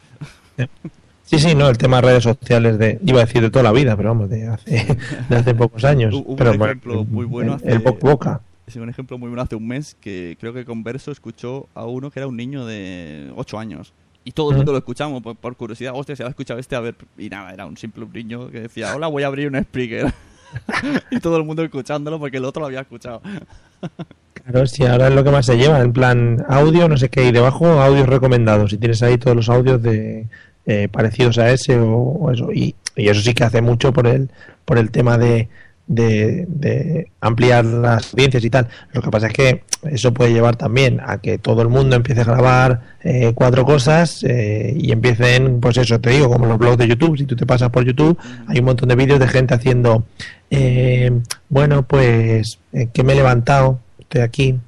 Sí, sí, no, el tema de redes sociales de, iba a decir de toda la vida, pero vamos, de hace, de hace pocos años. Un pero ejemplo muy bueno El, el hace- boca. Es un ejemplo muy bueno hace un mes que creo que Converso escuchó a uno que era un niño de 8 años. Y todo el mundo lo escuchamos por, por curiosidad. Hostia, se ha escuchado este a ver. Y nada, era un simple niño que decía, hola, voy a abrir un Spreaker. y todo el mundo escuchándolo porque el otro lo había escuchado. Claro, si ahora es lo que más se lleva, en plan audio, no sé qué, y debajo audios recomendados. Y tienes ahí todos los audios de eh, parecidos a ese o, eso. Y, eso sí que hace mucho por el, por el tema de, de, de ampliar las audiencias y tal. Lo que pasa es que eso puede llevar también a que todo el mundo empiece a grabar eh, cuatro cosas eh, y empiecen, pues eso te digo, como los blogs de YouTube. Si tú te pasas por YouTube, hay un montón de vídeos de gente haciendo, eh, bueno, pues eh, que me he levantado, estoy aquí,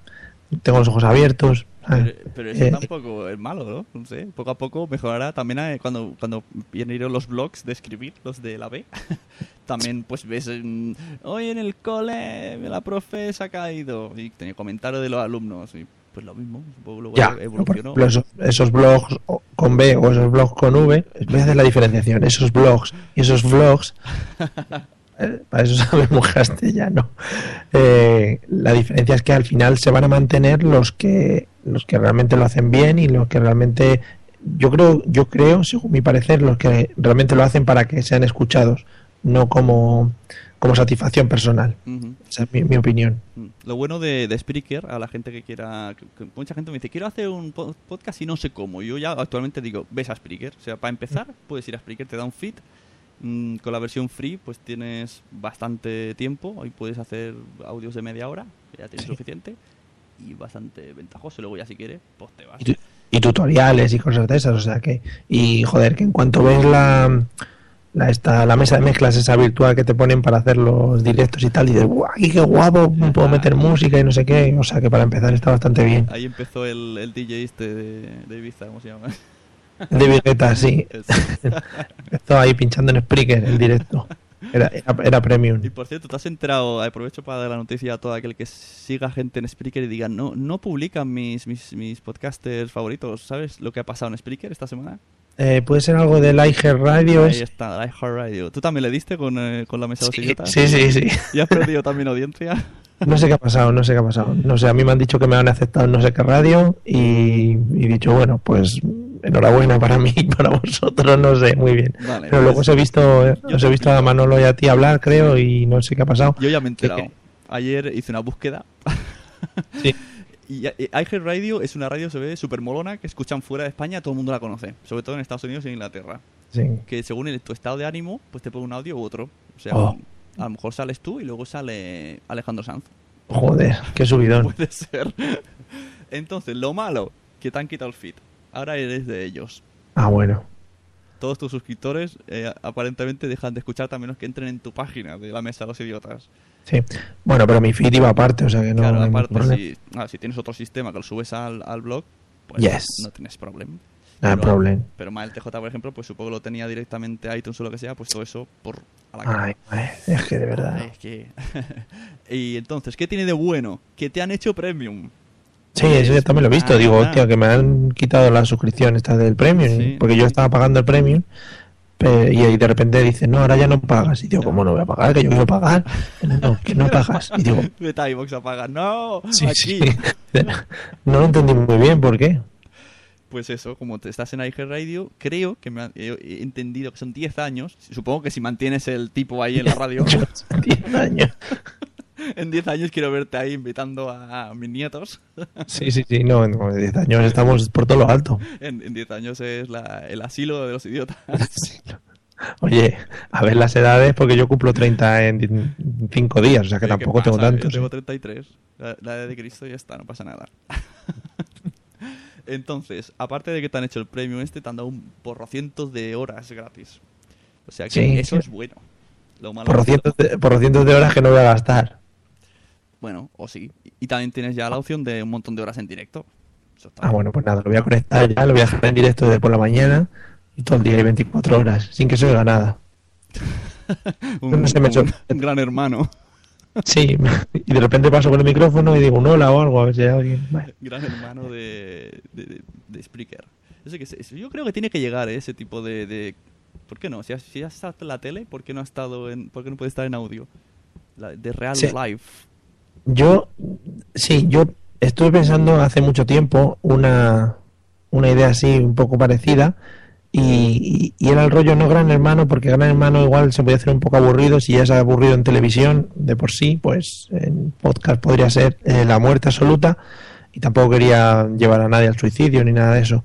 tengo los ojos abiertos. Pero, pero eso eh, tampoco es malo, ¿no? No sé, poco a poco mejorará. También eh, cuando, cuando vienen los blogs de escribir, los de la B, también pues ves, mm, hoy en el cole la profe se ha caído y tenía comentarios de los alumnos y pues lo mismo, luego Ya, por evolucionó. ejemplo, esos, esos blogs con B o esos blogs con V, voy a hacer la diferenciación, esos blogs y esos vlogs, eh, para eso sabemos castellano, eh, la diferencia es que al final se van a mantener los que los que realmente lo hacen bien y los que realmente, yo creo, yo creo, según mi parecer, los que realmente lo hacen para que sean escuchados, no como, como satisfacción personal. Ujú. Esa es mi, mi opinión. Mm. Lo bueno de, de Spreaker, a la gente que quiera. que- que mucha gente me dice, quiero hacer un po- podcast y no sé cómo. Yo ya actualmente digo, ves a Spreaker. O sea, para empezar, puedes ir a Spreaker, te da un feed. Mm, con la versión free, pues tienes bastante tiempo. Hoy puedes hacer audios de media hora, ya tienes Sí. suficiente. Y bastante ventajoso. Luego, ya si quieres, pues te vas. y, tu- y tutoriales y cosas de esas, o sea que y joder, que en cuanto ves la la, esta, la mesa de mezclas esa virtual que te ponen para hacer los directos y tal, y dices, guau, qué guapo, puedo meter música y no sé qué, o sea que para empezar está bastante bien. Ahí empezó el, el DJ este de, de Ibiza, ¿cómo se llama? De Vegeta, sí, Es- estaba ahí pinchando en Spreaker el directo, era, era, era premium. Y por cierto, ¿te has enterado? Aprovecho para dar la noticia a todo aquel que siga gente en Spreaker y diga, no, no publican mis, mis, mis podcasters favoritos. ¿Sabes lo que ha pasado en Spreaker esta semana? Eh, Puede ser algo del iHeart Radio, Ahí es- está, la iHeartRadio. ¿Tú también le diste con, eh, con la mesa de sí, idiotas? sí, sí, sí. ¿Y has perdido también audiencia? No sé qué ha pasado, no sé qué ha pasado. No sé, a mí me han dicho que me han aceptado en no sé qué radio y, y dicho, bueno, pues enhorabuena para mí y para vosotros, no sé, muy bien. Vale, Pero luego os he visto, eh, os he visto a Manolo y a ti hablar, creo, y no sé qué ha pasado. Yo ya me he ¿Qué- enterado. Ayer hice una búsqueda. Sí. Y eh, iHeartRadio es una radio, se ve, súper molona, que escuchan fuera de España, todo el mundo la conoce. Sobre todo en Estados Unidos y en Inglaterra. Sí. que según el, tu estado de ánimo, pues te pone un audio u otro. O sea, Oh. a lo mejor sales tú y luego sale Alejandro Sanz. Joder, qué subidón. Puede ser. Entonces, lo malo, que te han quitado el feed. Ahora eres de ellos. Ah, bueno. Todos tus suscriptores eh, aparentemente dejan de escucharte a menos que entren en tu página de la mesa de los idiotas. Sí. Bueno, pero mi feed iba aparte, o sea que no, claro, aparte, si, ah, si tienes otro sistema que lo subes al, al blog, pues Yes. no tienes problema. No hay problema. Pero más el TJ, por ejemplo, pues supongo que lo tenía directamente iTunes o lo que sea, pues todo eso por a la cara. Ay, ay, es que de verdad. Es que... y entonces, ¿qué tiene de bueno? Que te han hecho premium. Sí, eso yo también lo he visto. Ah, Digo, hostia, que me han quitado la suscripción esta del premium. Sí. Porque yo estaba pagando el premium. Y ahí de repente dicen, no, ahora ya no pagas. Y digo, ¿cómo no voy a pagar? Que yo quiero pagar. No, que no pagas. Y digo, Vete a iVoox a pagar. ¡No! sí, aquí. sí. No lo entendí muy bien, ¿por qué? Pues eso, como te estás en iHeartRadio, creo que me he entendido que son 10 años. Supongo que si mantienes el tipo ahí en la radio, 10 años. en 10 años quiero verte ahí invitando a, mis nietos. Sí, sí, sí, no, no, 10 años estamos por todo lo alto. En, en 10 años es la- el asilo de los idiotas. Oye, a ver las edades, porque yo cumplo 30 en 5 días, o sea que ¿Qué tampoco tengo tantos. Yo tengo 33. La, la edad de Cristo ya está, no pasa nada. Entonces, aparte de que te han hecho el premium este, te han dado un porrocientos de horas gratis. O sea que Sí, eso sí. es bueno. Lo malo Por es- cientos, de, por cientos de horas que no voy a gastar. Bueno, o sí. Y- también tienes ya la opción de un montón de horas en directo. Eso está Ah, bueno, pues nada, lo voy a conectar ya, lo voy a dejar en directo desde por la mañana y todo el día y 24 horas, sin que se oiga nada. un, no se me como un- gran hermano. Sí, y de repente paso con el micrófono y digo un hola o algo, a ver si hay alguien. Vale. gran hermano de, de, de- de Spreaker. Eso que se- yo creo que tiene que llegar ¿eh? ese tipo de, de- ¿Por qué no? Si has, si has estado en la tele, ¿por qué no ha estado en, ¿por qué no puede estar en audio? La- de real Sí. life. Yo, sí, yo estuve pensando hace mucho tiempo una, una idea así un poco parecida y, y- era el rollo no Gran Hermano porque Gran Hermano igual se podía hacer un poco aburrido si ya es aburrido en televisión de por sí, pues en podcast podría ser eh, la muerte absoluta y tampoco quería llevar a nadie al suicidio ni nada de eso.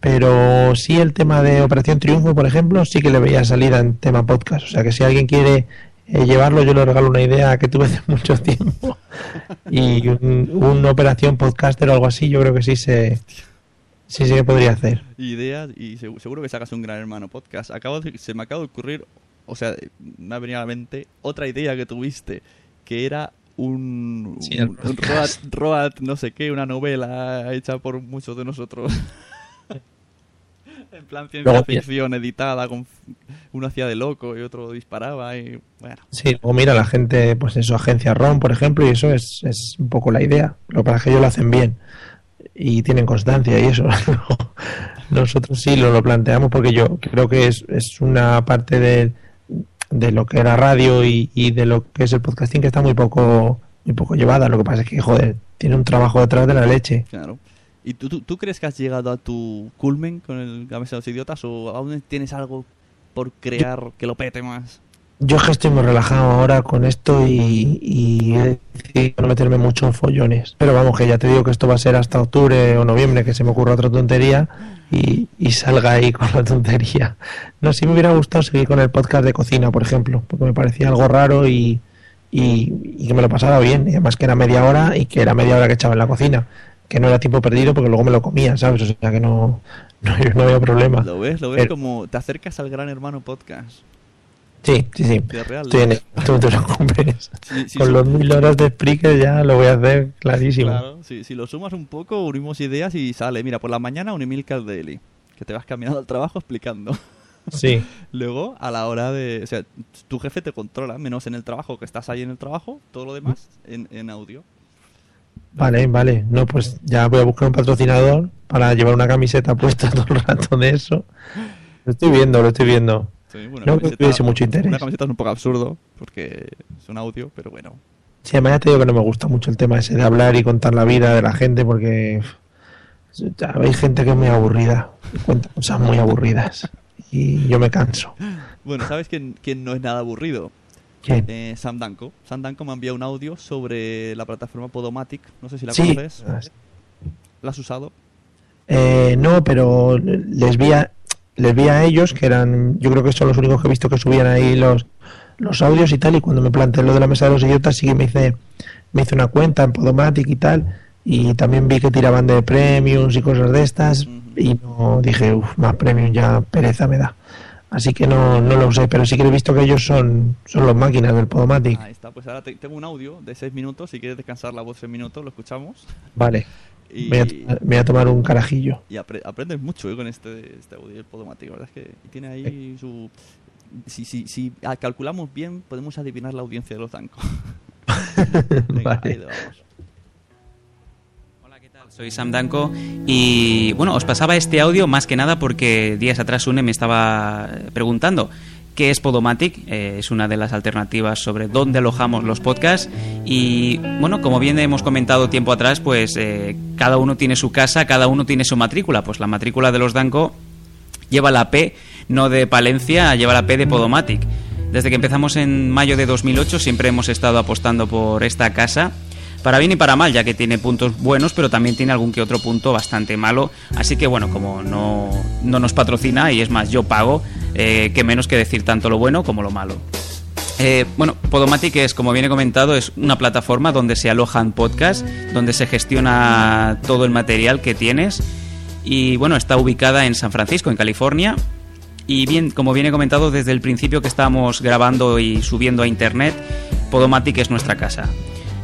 Pero sí el tema de Operación Triunfo, por ejemplo, sí que le veía salida en tema podcast. O sea que si alguien quiere eh, llevarlo, yo le regalo una idea que tuve hace mucho tiempo. Y un, una operación podcaster o algo así, yo creo que sí se, sí se podría hacer. Ideas y segu- seguro que sacas un gran hermano podcast. Acabo de- se me acaba de ocurrir, o sea, me ha venido a la mente otra idea que tuviste, que era un, Sí, un road, road no sé qué, una novela hecha por muchos de nosotros. en plan ciencia Luego, mira. ficción editada, con uno hacía de loco y otro disparaba y bueno. Sí, o mira, la gente, pues eso, agencia ROM, por ejemplo, y eso es, es un poco la idea. Lo que pasa es que ellos lo hacen bien y tienen constancia y eso. Nosotros sí lo, lo planteamos porque yo creo que es, es una parte de, de lo que era radio y, y de lo que es el podcasting que está muy poco muy poco llevada. Lo que pasa es que, joder, tiene un trabajo detrás de la leche. Claro. ¿Y tú, tú, crees que has llegado a tu culmen con el Gamesa de los Idiotas o aún tienes algo por crear que lo pete más? Yo es que estoy muy relajado ahora con esto y, y he decidido no meterme mucho en follones. Pero vamos, que ya te digo que esto va a ser hasta octubre o noviembre, que se me ocurra otra tontería y, y salga ahí con la tontería. No, sí me hubiera gustado seguir con el podcast de cocina, por ejemplo, porque me parecía algo raro y, y, y que me lo pasaba bien. Y además que era media hora y que era media hora que echaba en la cocina. Que no era tiempo perdido porque luego me lo comía, ¿sabes? O sea que no, no, no había problema. ¿Lo ves? ¿Lo ves Pero- como te acercas al Gran Hermano Podcast? Sí, sí, sí. Real. Estoy en esto, no te preocupes. Sí, sí, Con los mil horas de Spreaker ya lo voy a hacer clarísimo. Claro, si, si lo sumas un poco, unimos ideas y sale. Mira, por la mañana un Emilcar Daily, que te vas caminando al trabajo explicando. Sí, Luego, a la hora de... O sea, tu jefe te controla, menos en el trabajo, que estás ahí en el trabajo, todo lo demás en, en audio. Vale, vale. No, pues ya voy a buscar un patrocinador para llevar una camiseta puesta todo el rato de eso. Lo estoy viendo, lo estoy viendo. Sí, bueno, No que camiseta- mucho interés. Una camiseta es un poco absurdo, porque es un audio, pero bueno. Sí, además ya te digo que no me gusta mucho el tema ese de hablar y contar la vida de la gente porque ya hay gente que es muy aburrida, cuenta cosas muy aburridas y yo me canso. Bueno, ¿sabes quién, quién no es nada aburrido? ¿Quién? Eh, Sam Danko. Sam Danko me ha enviado un audio sobre la plataforma Podomatic. No sé si la Sí. conoces. ¿La has usado? Eh, no, pero les vi, a, les vi a ellos, que eran, yo creo que son los únicos que he visto que subían ahí los, los audios y tal, y cuando me planteé lo de la mesa de los idiotas sí que me hice, me hice una cuenta en Podomatic y tal, y también vi que tiraban de premiums y cosas de estas, y no dije, uff, más premium ya pereza me da. Así que no, no lo usé, pero sí que he visto que ellos son, son los máquinas del Podomatic. Ahí está. Pues ahora te- tengo un audio de 6 minutos. Si quieres descansar la voz 6 minutos, lo escuchamos. Vale, Y, me voy a, voy tomar un carajillo. y apre- aprendes mucho eh, con este, este audio del Podomatic. La verdad es que tiene ahí su... Si, si, si calculamos bien, podemos adivinar la audiencia de los. Venga, Vale. ahí vamos. Soy Sam Danko y bueno, os pasaba este audio más que nada porque días atrás Une me estaba preguntando qué es Podomatic, Eh, es una de las alternativas sobre dónde alojamos los podcasts y bueno, como bien hemos comentado tiempo atrás, pues eh, cada uno tiene su casa, cada uno tiene su matrícula, pues la matrícula de los Danko lleva la P, no de Palencia, lleva la P de Podomatic. Desde que empezamos en mayo de 2008 siempre hemos estado apostando por esta casa, para bien y para mal, ya que tiene puntos buenos, pero también tiene algún que otro punto bastante malo. Así que bueno, como no, no nos patrocina, y es más, yo pago, eh, que menos que decir tanto lo bueno como lo malo. Eh, bueno, Podomatic es, como bien he comentado, es una plataforma donde se alojan podcasts, donde se gestiona todo el material que tienes y bueno, está ubicada en San Francisco, en California. Y bien, como bien he comentado desde el principio que estamos grabando y subiendo a internet, Podomatic es nuestra casa.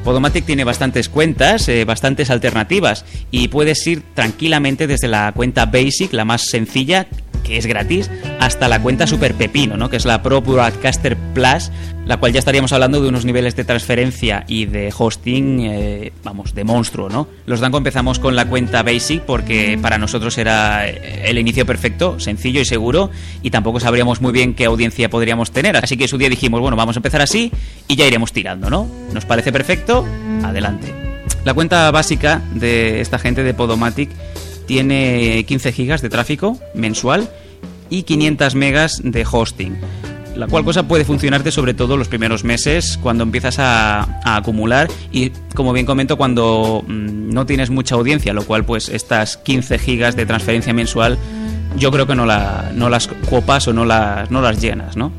Podomatic tiene bastantes cuentas, eh, bastantes alternativas y puedes ir tranquilamente desde la cuenta Basic, la más sencilla, que es gratis, hasta la cuenta Super Pepino, ¿no? que es la Pro Broadcaster Plus, la cual ya estaríamos hablando de unos niveles de transferencia y de hosting, eh, vamos, de monstruo. ¿no? Los Danco empezamos con la cuenta Basic porque para nosotros era el inicio perfecto, sencillo y seguro, y tampoco sabríamos muy bien qué audiencia podríamos tener. Así que su día dijimos, bueno, vamos a empezar así y ya iremos tirando, ¿no? ¿Nos parece perfecto? Adelante. La cuenta básica de esta gente de Podomatic tiene 15 gigas de tráfico mensual y 500 megas de hosting. La cual cosa puede funcionarte sobre todo los primeros meses cuando empiezas a, acumular y como bien comento cuando mm, no tienes mucha audiencia, lo cual pues estas 15 gigas de transferencia mensual yo creo que no, la, no las copas o no las, no las llenas, ¿no?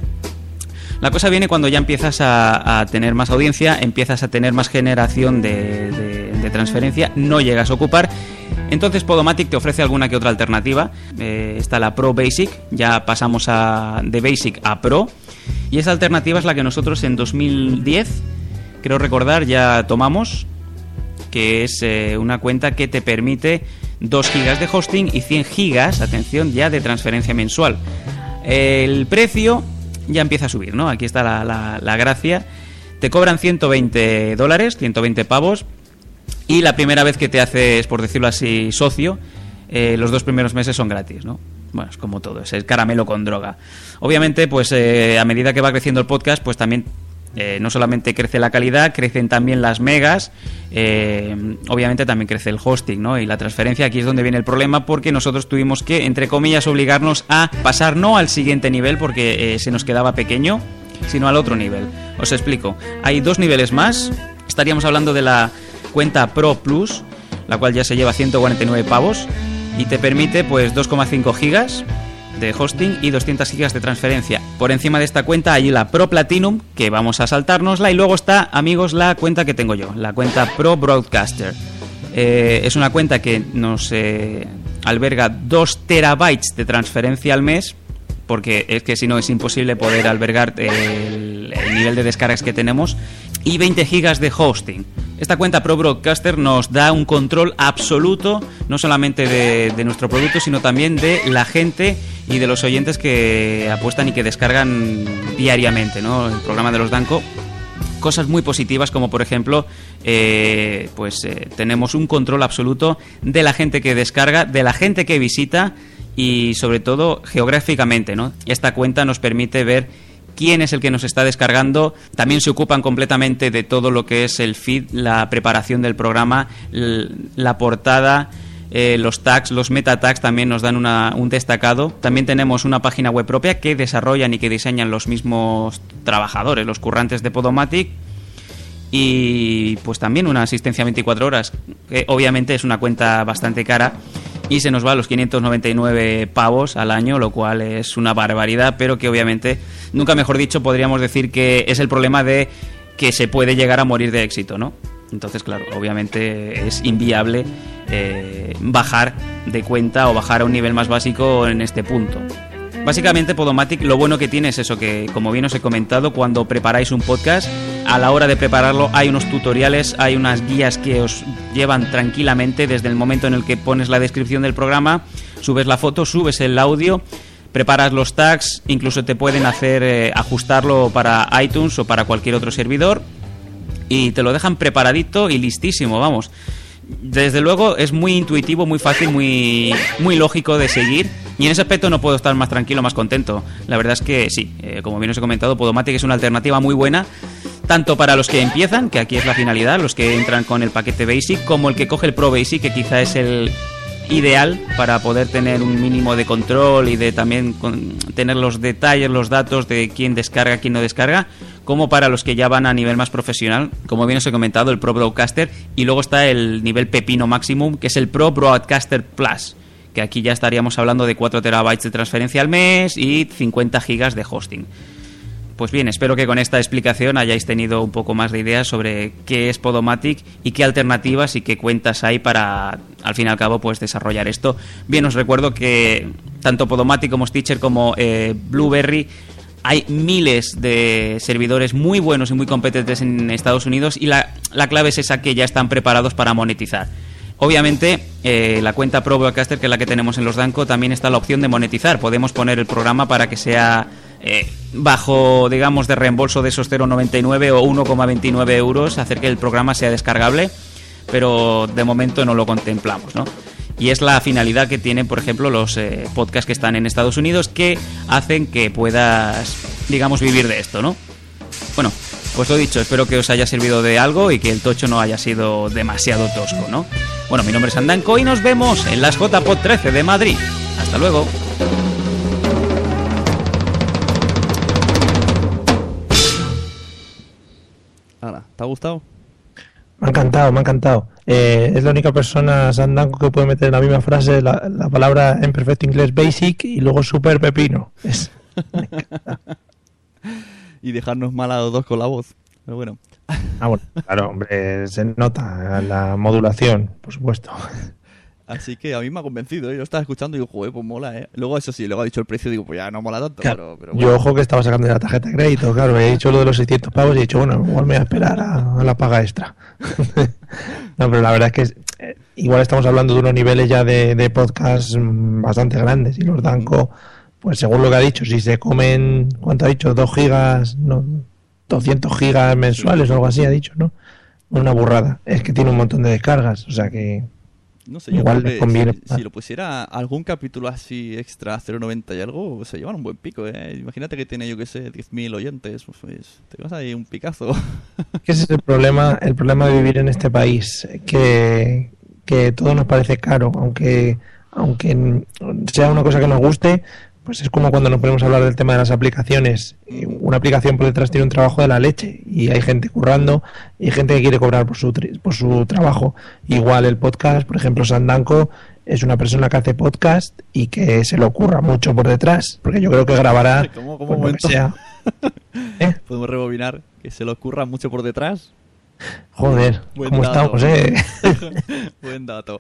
La cosa viene cuando ya empiezas a, tener más audiencia, empiezas a tener más generación de, transferencia, no llegas a ocupar. Entonces Podomatic te ofrece alguna que otra alternativa. Eh, está la Pro Basic, ya pasamos a, de Basic a Pro. Y esa alternativa es la que nosotros en 2010, creo recordar, ya tomamos, que es eh, una cuenta que te permite 2 gigas de hosting y 100 gigas, atención, ya de transferencia mensual. El precio ya empieza a subir, ¿no? Aquí está la, gracia. Te cobran 120 dólares, 120 pavos, y la primera vez que te haces, por decirlo así, socio, eh, los dos primeros meses son gratis, ¿no? Bueno, es como todo, es el caramelo con droga. Obviamente, pues eh, a medida que va creciendo el podcast, pues también eh, no solamente crece la calidad, crecen también las megas, obviamente también crece el hosting, ¿no? Y la transferencia aquí es donde viene el problema porque nosotros tuvimos que, entre comillas, obligarnos a pasar no al siguiente nivel porque se nos quedaba pequeño, sino al otro nivel. Os explico. Hay dos niveles más. Estaríamos hablando de la cuenta Pro Plus, la cual ya se lleva 149 pavos y te permite pues 2,5 gigas de hosting y 200 gigas de transferencia. Por encima de esta cuenta hay la Pro Platinum, que vamos a saltárnosla, y luego está, amigos, la cuenta que tengo yo, la cuenta Pro Broadcaster. Eh, es una cuenta que nos eh, alberga 2 terabytes de transferencia al mes, porque es que si no es imposible poder albergar el, el nivel de descargas que tenemos, y 20 gigas de hosting. Esta cuenta Pro Broadcaster nos da un control absoluto, no solamente de, nuestro producto, sino también de la gente y de los oyentes que apuestan y que descargan diariamente ¿no? el programa de los Danco. Cosas muy positivas como por ejemplo, eh, pues eh, tenemos un control absoluto de la gente que descarga, de la gente que visita y sobre todo geográficamente. ¿no? Esta cuenta nos permite ver quién es el que nos está descargando. También se ocupan completamente de todo lo que es el feed, la preparación del programa, la portada. Eh, los tags, los meta tags también nos dan un destacado. También tenemos una página web propia que desarrollan y que diseñan los mismos trabajadores, los currantes de Podomatic. Y pues también una asistencia 24 horas, que obviamente es una cuenta bastante cara y se nos va los 599 pavos al año, lo cual es una barbaridad, pero que obviamente, nunca mejor dicho, podríamos decir que es el problema de que se puede llegar a morir de éxito, ¿no? Entonces, claro, obviamente es inviable eh, bajar de cuenta o bajar a un nivel más básico en este punto. Básicamente Podomatic lo bueno que tiene es eso que, como bien os he comentado, cuando preparáis un podcast, a la hora de prepararlo hay unos tutoriales, hay unas guías que os llevan tranquilamente desde el momento en el que pones la descripción del programa, subes la foto, subes el audio, preparas los tags, incluso te pueden hacer eh, ajustarlo para iTunes o para cualquier otro servidor y te lo dejan preparadito y listísimo, vamos desde luego es muy intuitivo, muy fácil, muy, muy lógico de seguir. Y en ese aspecto no puedo estar más tranquilo, más contento. La verdad es que sí, eh, como bien os he comentado, Podomatic es una alternativa muy buena, tanto para los que empiezan, que aquí es la finalidad, los que entran con el paquete Basic, como el que coge el Pro Basic, que quizá es el ideal para poder tener un mínimo de control y de también tener los detalles, los datos de quién descarga, quién no descarga como para los que ya van a nivel más profesional, como bien os he comentado, el Pro Broadcaster, y luego está el nivel pepino máximo, que es el Pro Broadcaster Plus, que aquí ya estaríamos hablando de 4 terabytes de transferencia al mes y 50 gigas de hosting. Pues bien, espero que con esta explicación hayáis tenido un poco más de ideas sobre qué es Podomatic y qué alternativas y qué cuentas hay para, al fin y al cabo, pues desarrollar esto. Bien, os recuerdo que tanto Podomatic como Stitcher como eh, Blueberry hay miles de servidores muy buenos y muy competentes en Estados Unidos y la, clave es esa que ya están preparados para monetizar. Obviamente, eh, la cuenta Pro Broadcaster, que es la que tenemos en los Danco, también está la opción de monetizar. Podemos poner el programa para que sea eh, bajo, digamos, de reembolso de esos 0,99 o 1,29 euros, hacer que el programa sea descargable, pero de momento no lo contemplamos, ¿no? Y es la finalidad que tienen, por ejemplo, los eh, podcasts que están en Estados Unidos que hacen que puedas, digamos, vivir de esto, ¿no? Bueno, pues lo dicho, espero que os haya servido de algo y que el tocho no haya sido demasiado tosco, ¿no? Bueno, mi nombre es Andanco y nos vemos en las JPod 13 de Madrid. Hasta luego. Ahora, ¿te ha gustado? Me ha encantado, me ha encantado. Eh, es la única persona, Sandanco, que puede meter en la misma frase la, la palabra en perfecto inglés basic y luego super pepino. Es- Y dejarnos mal a los dos con la voz. Pero bueno. Ah, bueno, claro, hombre, se nota la modulación, por supuesto. Así que a mí me ha convencido, ¿eh? Yo estaba escuchando y digo, joder, pues mola, ¿eh? Luego, eso sí, luego ha dicho el precio, digo, pues ya no mola tanto, pero, pero Yo, ojo que estaba sacando de la tarjeta de crédito, claro, he dicho lo de los 600 pavos y he dicho, bueno, igual me voy a esperar a, a la paga extra. no, pero la verdad es que es- eh, igual estamos hablando de unos niveles ya de, de podcast mm, bastante grandes y los Danco, pues según lo que ha dicho, si se comen, ¿cuánto ha dicho? 2 gigas, no, 200 gigas mensuales o algo así ha dicho, ¿no? Una burrada. Es que tiene un montón de descargas, o sea que... No sé, yo Igual que conviene si, lo pusiera algún capítulo así extra 0.90 y algo, se llevan un buen pico, ¿eh? Imagínate que tiene, yo que sé, 10.000 oyentes, pues te vas ahí un picazo. ese es el problema, el problema de vivir en este país, que, que todo nos parece caro, aunque, aunque sea una cosa que nos guste, pues es como cuando nos ponemos a hablar del tema de las aplicaciones. Y Una aplicación por detrás tiene un trabajo de la leche y hay gente currando y hay gente que quiere cobrar por su, por su trabajo. Igual el podcast, por ejemplo, Sandanco es una persona que hace podcast y que se le ocurra mucho por detrás, porque yo creo que grabará ¿Cómo, pues, cómo lo que momento? sea. ¿Eh? Podemos rebobinar, que se le ocurra mucho por detrás. Joder, Buen ¿cómo dato. estamos, eh? Buen dato.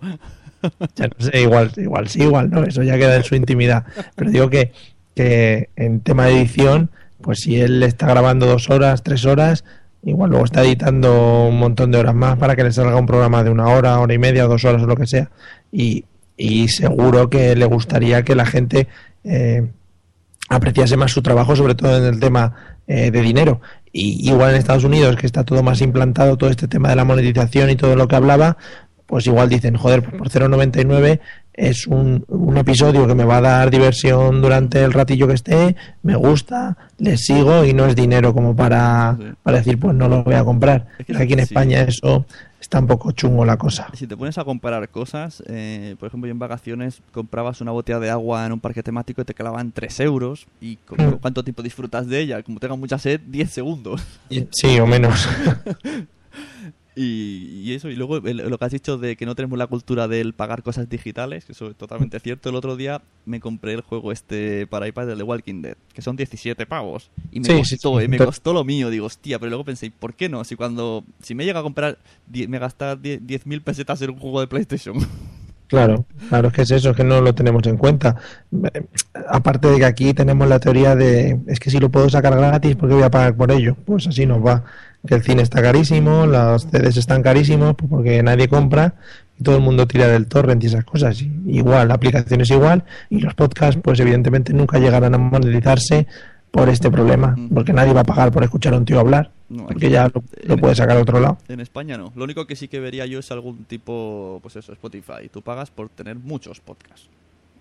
Ya no sé, igual, igual sí, igual no, eso ya queda en su intimidad. Pero digo que, que en tema de edición, pues si él está grabando dos horas, tres horas, igual luego está editando un montón de horas más para que le salga un programa de una hora, hora y media, dos horas o lo que sea. Y, y seguro que le gustaría que la gente eh, apreciase más su trabajo, sobre todo en el tema eh, de dinero. Y igual en Estados Unidos, que está todo más implantado, todo este tema de la monetización y todo lo que hablaba, pues igual dicen, joder, pues por 0,99 es un, un episodio que me va a dar diversión durante el ratillo que esté, me gusta, le sigo y no es dinero como para, Sí. para decir, pues no lo voy a comprar. Es que Aquí en sí. España eso está un poco chungo la cosa. Si te pones a comparar cosas, eh, por ejemplo, yo en vacaciones comprabas una botella de agua en un parque temático y te clavaban 3 euros. ¿Y cu- Mm. cuánto tiempo disfrutas de ella? Como tengas mucha sed, 10 segundos. Sí, o menos. Y, y eso, y luego el- lo que has dicho de que no tenemos la cultura del pagar cosas digitales, que eso es totalmente cierto. El otro día me compré el juego este para iPad del The Walking Dead, que son 17 pavos. Y me Sí, costó, sí, sí. eh, me costó lo mío. Digo, hostia, pero luego pensé, ¿por qué no? Si cuando si me llega a comprar, me gastar 10 10.000 pesetas en un juego de PlayStation. Claro, claro, es que es eso, es que no lo tenemos en cuenta. Aparte de que aquí tenemos la teoría de, es que si lo puedo sacar gratis, ¿por qué voy a pagar por ello? Pues así nos va. Que el cine está carísimo, los CDs están carísimos, pues porque nadie compra y todo el mundo tira del torrent y esas cosas. Y igual, la aplicación es igual y los podcasts, pues evidentemente nunca llegarán a monetizarse por este problema, Ujú. porque nadie va a pagar por escuchar a un tío hablar, No, porque ya lo, puede sacar a otro lado. En España no. Lo único que sí que vería yo es algún tipo, pues eso, Spotify. Tú pagas por tener muchos podcasts.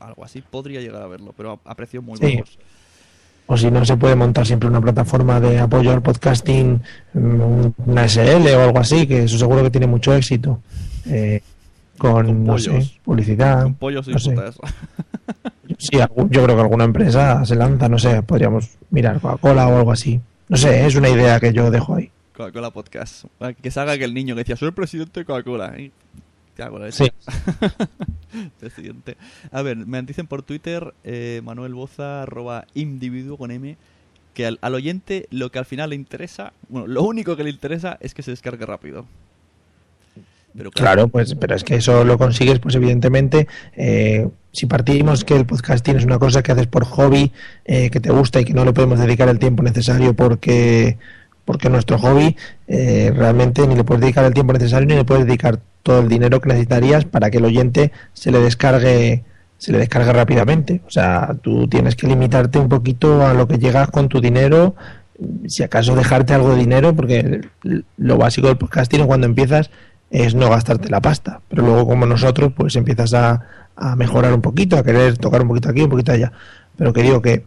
Algo así podría llegar a verlo, pero a, a precios muy Sí. bajos. O si no se puede montar siempre una plataforma de apoyo al podcasting, mm, una SL o algo así, que eso seguro que tiene mucho éxito. Eh, con, Con no sé, publicidad. Con pollos y no sé. Sí, yo creo que alguna empresa se lanza, no sé, podríamos mirar Coca-Cola o algo así. No sé, es una idea que yo dejo ahí. Coca-Cola Podcast. Que salga que el niño que decía, soy el presidente de Coca-Cola. Y Sí. A ver, me dicen por Twitter, eh, Manuel Boza, arroba individuo con M, que al, al oyente lo que al final le interesa, bueno, lo único que le interesa es que se descargue rápido. Pero Claro, pues, pero es que eso lo consigues, pues evidentemente, eh, si partimos que el podcasting es una cosa que haces por hobby, eh, que te gusta y que no le podemos dedicar el tiempo necesario porque, porque nuestro hobby eh, realmente ni le puedes dedicar el tiempo necesario ni le puedes dedicar todo el dinero que necesitarías para que el oyente se le descargue se le descargue rápidamente. O sea, tú tienes que limitarte un poquito a lo que llegas con tu dinero, si acaso dejarte algo de dinero, porque lo básico del podcasting cuando empiezas es no gastarte la pasta. Pero luego como nosotros, pues empiezas a, a mejorar un poquito, a querer tocar un poquito aquí, un poquito allá. Pero que digo que,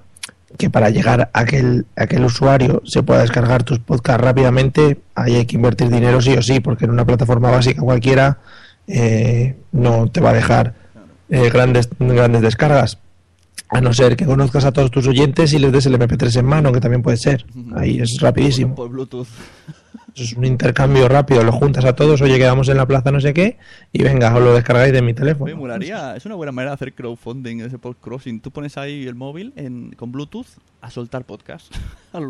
que para llegar a aquel, aquel usuario se pueda descargar tus podcasts rápidamente, ahí hay que invertir dinero sí o sí, porque en una plataforma básica cualquiera eh, no te va a dejar eh, grandes, grandes descargas. A no ser que conozcas a todos tus oyentes y les des el MP3 en mano, que también puede ser. Ahí es rapidísimo. Por Bluetooth. Es un intercambio rápido, lo juntas a todos, oye, quedamos en la plaza no sé qué, y venga, os lo descargáis de mi teléfono. Me molaría, es una buena manera de hacer crowdfunding ese podcrossing. Tú pones ahí el móvil con Bluetooth a soltar podcast. a lo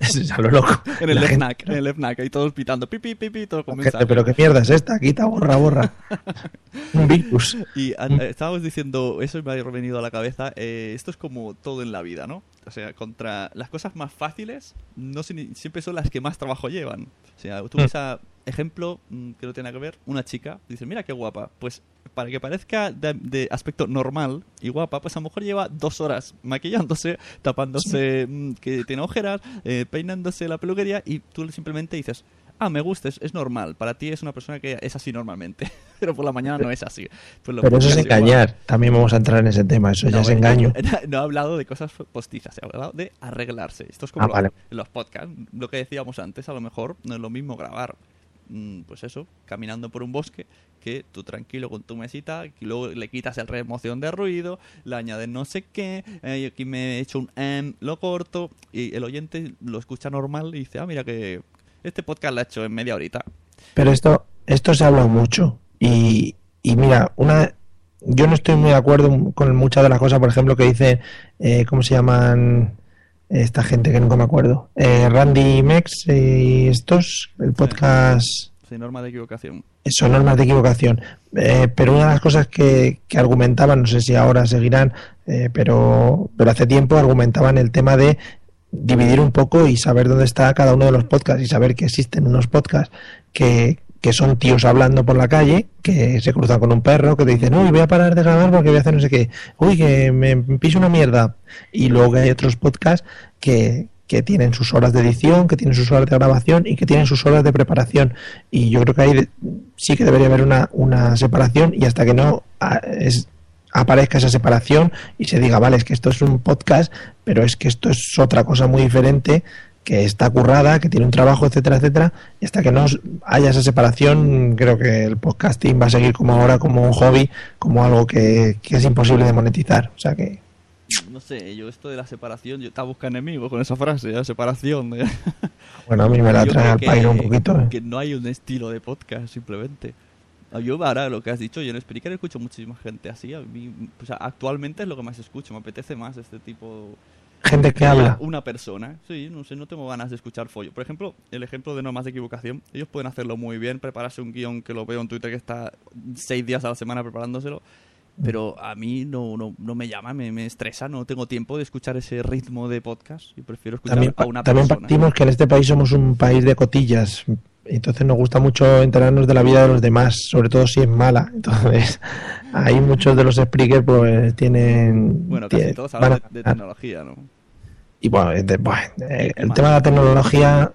Es a lo loco. En el FNAC, en el FNAC, ahí todos pitando, pipi, pipi, todo con Gente, pero qué mierda es esta, quita, borra, borra. un virus. Y a- eh, estábamos diciendo, eso me ha venido a la cabeza, eh, esto es como todo en la vida, ¿no? O sea, contra las cosas más fáciles, no siempre son las que más trabajo llevan. O sea, tú ves a ejemplo, mm, que no tiene nada que ver, una chica, dices, mira qué guapa. Pues para que parezca de, de aspecto normal y guapa, pues a lo mejor lleva dos horas maquillándose, tapándose, mm, que tiene ojeras, eh, peinándose la peluquería y tú simplemente dices, ah, me gusta, es, es normal. Para ti es una persona que es así normalmente, pero por la mañana no es así. Pues Pero eso es igual. engañar. También vamos a entrar en ese tema, eso ya es eh, engaño. No he hablado de cosas postizas, he hablado de arreglarse. Esto es como Ah, lo- vale. los podcasts. Lo que decíamos antes, a lo mejor no es lo mismo grabar, pues eso, caminando por un bosque, que tú tranquilo con tu mesita, y luego le quitas el remoción de ruido, le añades no sé qué, eh, aquí me he hecho un em, lo corto, y el oyente lo escucha normal y dice, ah, mira que este podcast lo ha hecho en media horita. Pero esto, esto se ha hablado mucho. Y, y mira, una, yo no estoy muy de acuerdo con muchas de las cosas, por ejemplo, que dicen, eh, ¿cómo se llaman esta gente que nunca me acuerdo? Eh, Randy Mex y estos, el podcast... Sin norma de equivocación. Son normas de equivocación. Eh, pero una de las cosas que, que argumentaban, no sé si ahora seguirán, eh, pero, pero hace tiempo argumentaban el tema de dividir un poco y saber dónde está cada uno de los podcasts y saber que existen unos podcasts que, que son tíos hablando por la calle, que se cruzan con un perro, que te dicen, uy, voy a parar de grabar porque voy a hacer no sé qué, uy, que me piso una mierda. Y luego hay otros podcasts que, que tienen sus horas de edición, que tienen sus horas de grabación y que tienen sus horas de preparación. Y yo creo que ahí sí que debería haber una, una separación y hasta que no ah, es- aparezca esa separación y se diga, vale, es que esto es un podcast, pero es que esto es otra cosa muy diferente que está currada, que tiene un trabajo, etcétera, etcétera, y hasta que no haya esa separación, creo que el podcasting va a seguir como ahora, como un hobby, como algo que, que es imposible de monetizar. O sea que, No sé, yo esto de la separación, yo estaba buscando enemigos con esa frase, la separación. de- bueno, a mí me la trae al pairo un poquito. ¿eh? Que no hay un estilo de podcast, simplemente. Ah, Yo ahora lo que has dicho, yo en Spreaker escucho muchísima gente así. A mí, o sea, actualmente es lo que más escucho, me apetece más este tipo... Gente que habla. Una persona, sí, no sé, no tengo ganas de escuchar follo. Por ejemplo, el ejemplo de normas de equivocación, ellos pueden hacerlo muy bien, prepararse un guion que lo veo en Twitter que está seis días a la semana preparándoselo, pero a mí no, no, no me llama, me, me estresa, no tengo tiempo de escuchar ese ritmo de podcast y prefiero escuchar También, a una también persona. partimos que en este país somos un país de cotillas. Entonces nos gusta mucho enterarnos de la vida de los demás, sobre todo si es mala. Entonces, ahí muchos de los speakers pues tienen... Bueno, casi tienen- todos hablan de, de tecnología, ¿no? Y bueno, es de- bueno, eh, el tema de la tecnología,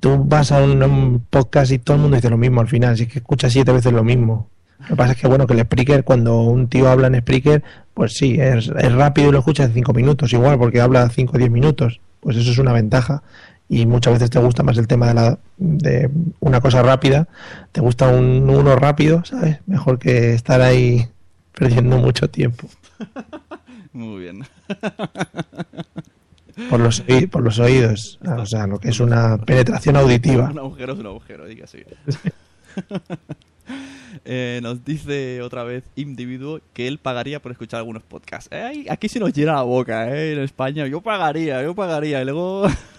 tú vas a un, a un podcast y todo el mundo dice lo mismo al final, si es que escuchas siete veces lo mismo. Lo que pasa es que bueno, que el Spreaker, cuando un tío habla en Spreaker, pues sí, es, es rápido y lo escuchas en cinco minutos, igual, porque habla cinco o diez minutos. Pues eso es una ventaja. Y muchas veces te gusta más el tema de, la, de una cosa rápida, te gusta un uno rápido, ¿sabes? Mejor que estar ahí perdiendo mucho tiempo. Muy bien. por los, por los oídos, o sea, lo que es una penetración auditiva. un agujero es un agujero, diga así. Eh, nos dice otra vez individuo que él pagaría por escuchar algunos podcasts. Eh, aquí se nos llena la boca, ¿eh? En España. Yo pagaría, yo pagaría. Y luego...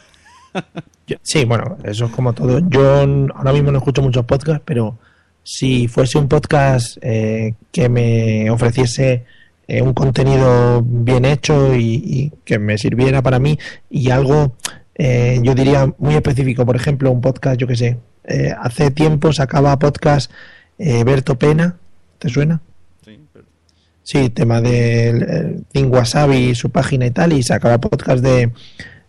Sí, bueno, eso es como todo. Yo ahora mismo no escucho muchos podcasts, pero si fuese un podcast eh, que me ofreciese eh, un contenido bien hecho y, y que me sirviera para mí y algo, eh, yo diría muy específico, por ejemplo, un podcast, yo que sé, Eh, hace tiempo sacaba podcast eh, Berto Pena, ¿te suena? Sí, pero- Sí, tema de Think Wasabi, su página y tal, y sacaba podcast de,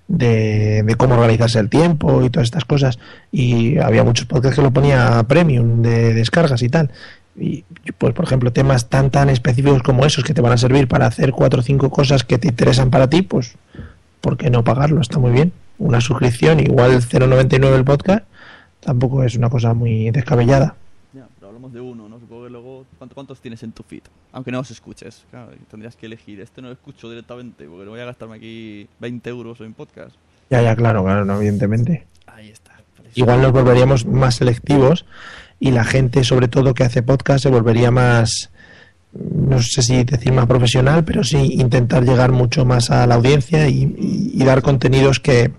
de, de cómo organizarse el tiempo y todas estas cosas. Y había muchos podcasts que lo ponía premium de descargas y tal. Y pues, por ejemplo, temas tan tan específicos como esos que te van a servir para hacer cuatro o cinco cosas que te interesan para ti, pues, ¿por qué no pagarlo? Está muy bien. Una suscripción, igual 0,99 el podcast, tampoco es una cosa muy descabellada. Ya, pero hablamos de uno, ¿no? Supongo que luego, ¿cuánto- ¿cuántos tienes en tu feed? Aunque no los escuches, claro, tendrías que elegir. Este no lo escucho directamente, porque no voy a gastarme aquí 20 euros en podcast. Ya, ya, claro, claro, no, evidentemente. Ahí está. igual nos volveríamos más selectivos y la gente, sobre todo que hace podcast, se volvería más, no sé si decir más profesional, pero sí intentar llegar mucho más a la audiencia y, y- y dar contenidos que,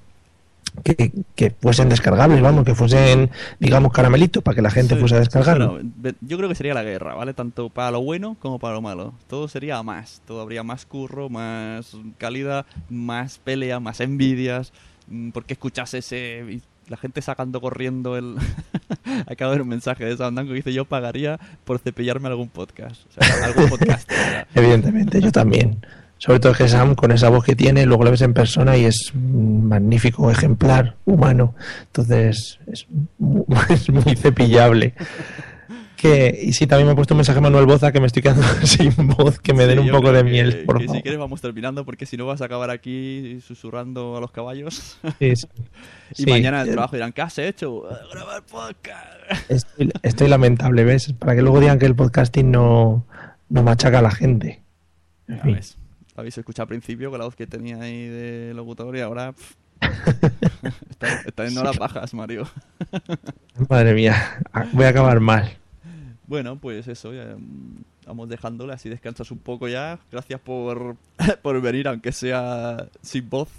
que, que fuesen descargables, vamos, que fuesen, digamos, caramelitos para que la gente Sí, fuese a descargarlo. bueno, yo creo que sería la guerra, ¿vale? Tanto para lo bueno como para lo malo. Todo sería más. Todo habría más curro, más calidad, más pelea, más envidias. Mm, ¿Por qué escuchas ese...? La gente sacando corriendo el... Acabo de ver un mensaje de Sandango que dice yo pagaría por cepillarme algún podcast. Algún podcast. Evidentemente, yo también. Sobre todo que Sam, con esa voz que tiene, luego lo ves en persona y es un magnífico ejemplar humano. Entonces, es es muy cepillable. Que, y sí, también me ha puesto un mensaje Manuel Boza que me estoy quedando sin voz, que me den un poco de que- miel, por que favor. si quieres vamos terminando porque si no vas a acabar aquí susurrando a los caballos. Sí, sí. y mañana en el eh, trabajo dirán, ¿qué has hecho? "Eh, Grabar podcast. Estoy, estoy lamentable, ¿ves? Para que luego digan que el podcasting no, no machaca a la gente. En fin. ves. Lo habéis escuchado al principio con la voz que tenía ahí de locutor y ahora... pff, está, está en horas bajas, Mario. Madre mía, voy a acabar mal. Bueno, pues eso, ya, mm, vamos dejándole, así descansas un poco ya. Gracias por, por venir, aunque sea sin voz.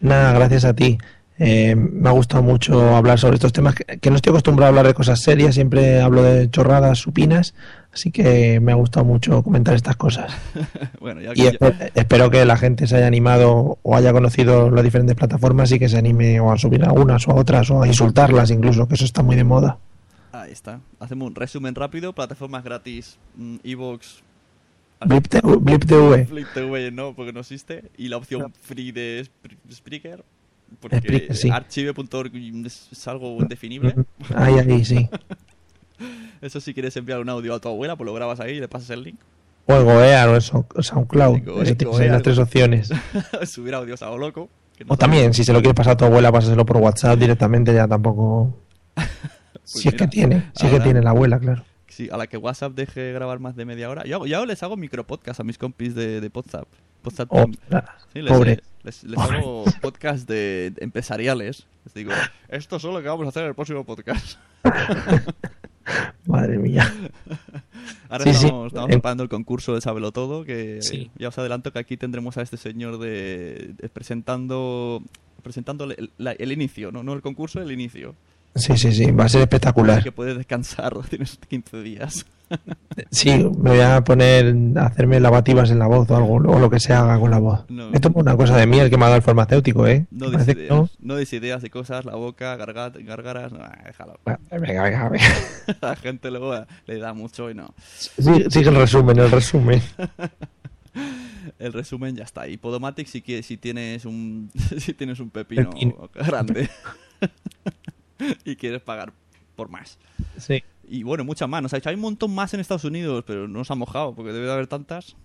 Nada, gracias a ti. Eh, me ha gustado mucho hablar sobre estos temas, que, que no estoy acostumbrado a hablar de cosas serias, siempre hablo de chorradas supinas, así que me ha gustado mucho comentar estas cosas. bueno, ya Y ya- espero que la gente se haya animado o haya conocido las diferentes plataformas y que se anime o a subir a unas o a otras o a insultarlas incluso, que eso está muy de moda. Ahí está. Hacemos un resumen rápido. Plataformas gratis, mm, Evox, Blip, TV, Blip TV. TV no, porque no existe. Y la opción free de Spr- Spreaker. Porque sí. archive.org es, algo indefinible. Ahí, ahí, sí. Eso si quieres enviar un audio a tu abuela, pues lo grabas ahí y le pasas el link. O el Goear o el So- SoundCloud. Go- Eso tienes las tres opciones. Subir audios a lo loco. no O también, si se lo quieres pasar a tu abuela, pásaselo por WhatsApp directamente, ya tampoco. si es que tiene, si es que tiene la abuela, claro. Sí, a la que WhatsApp deje grabar más de media hora. Yo, hago- yo les hago micropodcast a mis compis de, de WhatsApp. WhatsApp Ostras, Sí, les, pobre. les, les hago podcast de, de empresariales. Les digo, esto es lo que vamos a hacer en el próximo podcast. Madre mía. Ahora Sí, sí. estamos, En- preparando el concurso de Sábelo Todo, que Sí. ya os adelanto que aquí tendremos a este señor de, de presentando presentando el, la- el inicio, ¿no? no el concurso, el inicio. Sí, sí, sí, va a ser espectacular. que puedes descansar, tienes 15 días. Sí, me voy a poner a hacerme lavativas en la voz o algo, o lo que se haga con la voz. No. Me tomo una cosa de miel que me ha dado el farmacéutico, ¿eh? No des ideas, no. no ideas de cosas, la boca, gargat, gárgaras, no, déjalo. Venga, venga, venga. La gente luego le da mucho y no. Sigue, sigue el resumen, el resumen. El resumen ya está. Y Podomatic si, quieres, si tienes un si tienes un pepino, Pepino. grande y quieres pagar por más. Sí. Y bueno, muchas más. Nos ha dicho, hay un montón más en Estados Unidos, pero no nos ha mojado porque debe de haber tantas.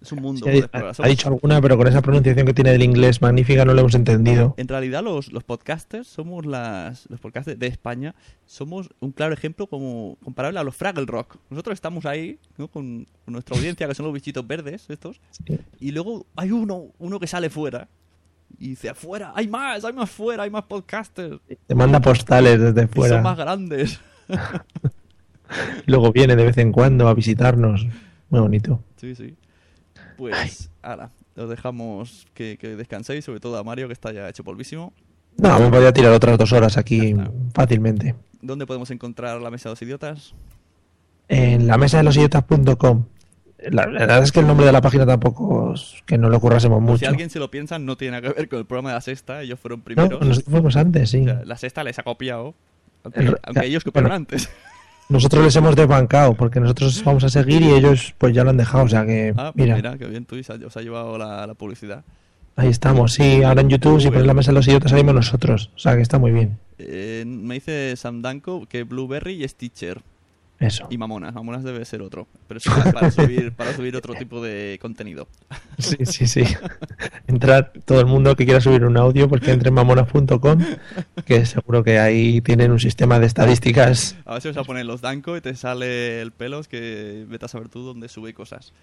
Es un mundo. Sí, ha, ha dicho alguna, pero con esa pronunciación que tiene del inglés magnífica no lo hemos entendido. En realidad los, los podcasters somos las los podcasters de España somos un claro ejemplo como comparable a los Fraggle Rock. Nosotros estamos ahí ¿no? con, con nuestra audiencia que son los bichitos verdes estos y luego hay uno uno que sale fuera y dice afuera hay más hay más fuera hay más podcasters Te manda postales desde y son más fuera. grandes. Luego viene de vez en cuando a visitarnos. Muy bonito. sí sí. Pues ahora os dejamos que, que descanséis sobre todo a Mario que está ya hecho polvísimo. No, me podría tirar otras dos horas aquí fácilmente. ¿Dónde podemos encontrar la mesa de los idiotas? En la mesa de los idiotas.com. La, la verdad es que el nombre de la página tampoco es que no lo currásemos Si mucho. alguien se lo piensa, no tiene nada que ver con el programa de la sexta. Ellos fueron No, primeros. nosotros fuimos antes, sí. O sea, la sexta les ha copiado. Aunque, El- aunque ellos copiaron antes. Nosotros les hemos desbancado porque nosotros vamos a seguir y ellos pues ya lo han dejado. O sea que, Ah, pues mira, mira, qué bien, tú os ha, os ha llevado la, la publicidad. ahí estamos. Sí, ahora en YouTube, si pones la mesa de los idiotas, salimos nosotros. O sea que está muy bien. Eh, me dice Sam Danko que Blueberry es teacher. Eso. Y Mamonas. Mamonas debe ser otro. Pero es para, para subir, para subir otro tipo de contenido. Sí, sí, sí. Entrar todo el mundo que quiera subir un audio porque entre en mamonas.com, que seguro que ahí tienen un sistema de estadísticas. A ver si vas a poner los Danko y te sale el pelos que vete a saber tú dónde sube cosas.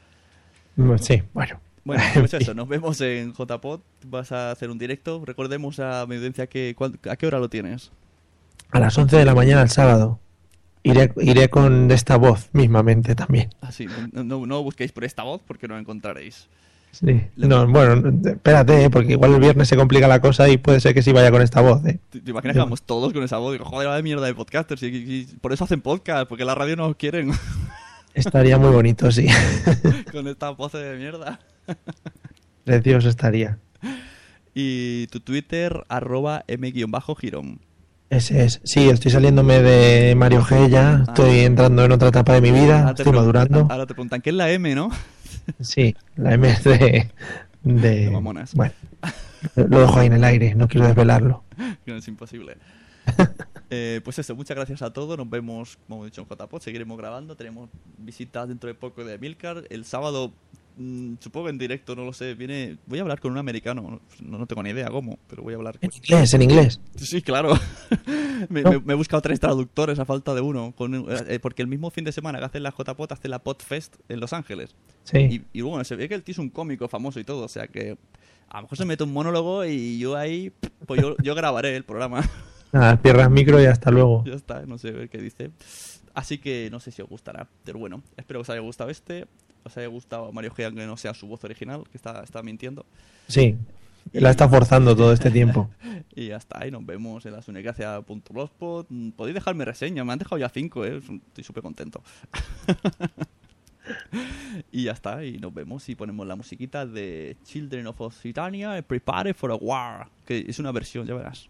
Mm, Sí, bueno. Bueno, pues eso, nos vemos en JPod. Vas a hacer un directo. Recordemos a mi audiencia que, ¿a qué hora lo tienes? A las 11 de la mañana el sábado. Iré, iré con esta voz mismamente también. Así, no, no, no busquéis por esta voz porque no la encontraréis. Sí. No, bueno, espérate, eh, porque igual el viernes se complica la cosa y puede ser que sí vaya con esta voz. eh. ¿Te, imaginas que vamos todos con esa voz? Digo, joder, la mierda de podcasters. Y, y- y por eso hacen podcast, porque la radio no os quieren Estaría muy bonito, sí. con esta voz de mierda. Precioso estaría. Y tu Twitter, arroba m-girón. Ese es. Sí, estoy saliéndome de Mario G ya. Estoy entrando en otra etapa de mi vida. Ahora te Estoy madurando. Ahora te preguntan, ¿qué es la M, no? Sí, la M es de. de De mamonas. Bueno, lo dejo ahí en el aire, no quiero desvelarlo. no es imposible. Eh, pues eso, muchas gracias a todos. Nos vemos, como he dicho, en JPod. Seguiremos grabando. Tenemos visitas dentro de poco de Milcar. El sábado, mm, supongo en directo, no lo sé. Viene. Voy a hablar con un americano. No, no tengo ni idea cómo, pero voy a hablar. En inglés, en inglés. Sí, claro. me, No. me- me he buscado tres traductores a falta de uno. con- eh, porque el mismo fin de semana que hace la JPOT, hace la Podfest en Los Ángeles. Sí. Y, y bueno, se ve que el tío es un cómico famoso y todo. O sea que a lo mejor se mete un monólogo y yo ahí. Pues yo, yo grabaré el programa. Nada, cierras micro y hasta luego. ya está, no sé ver qué dice. Así que no sé si os gustará. Pero bueno, espero que os haya gustado este. Os haya gustado Mario G, aunque no sea su voz original, que está, está mintiendo. Sí, la está forzando todo este tiempo. Y ya está, y nos vemos en la sunegracia.blogspot. Mm, Podéis dejarme reseña, me han dejado ya cinco, ¿eh? estoy súper contento. y ya está, y nos vemos y ponemos la musiquita de Children of Occitania, Prepare for a War, que es una versión, ya verás.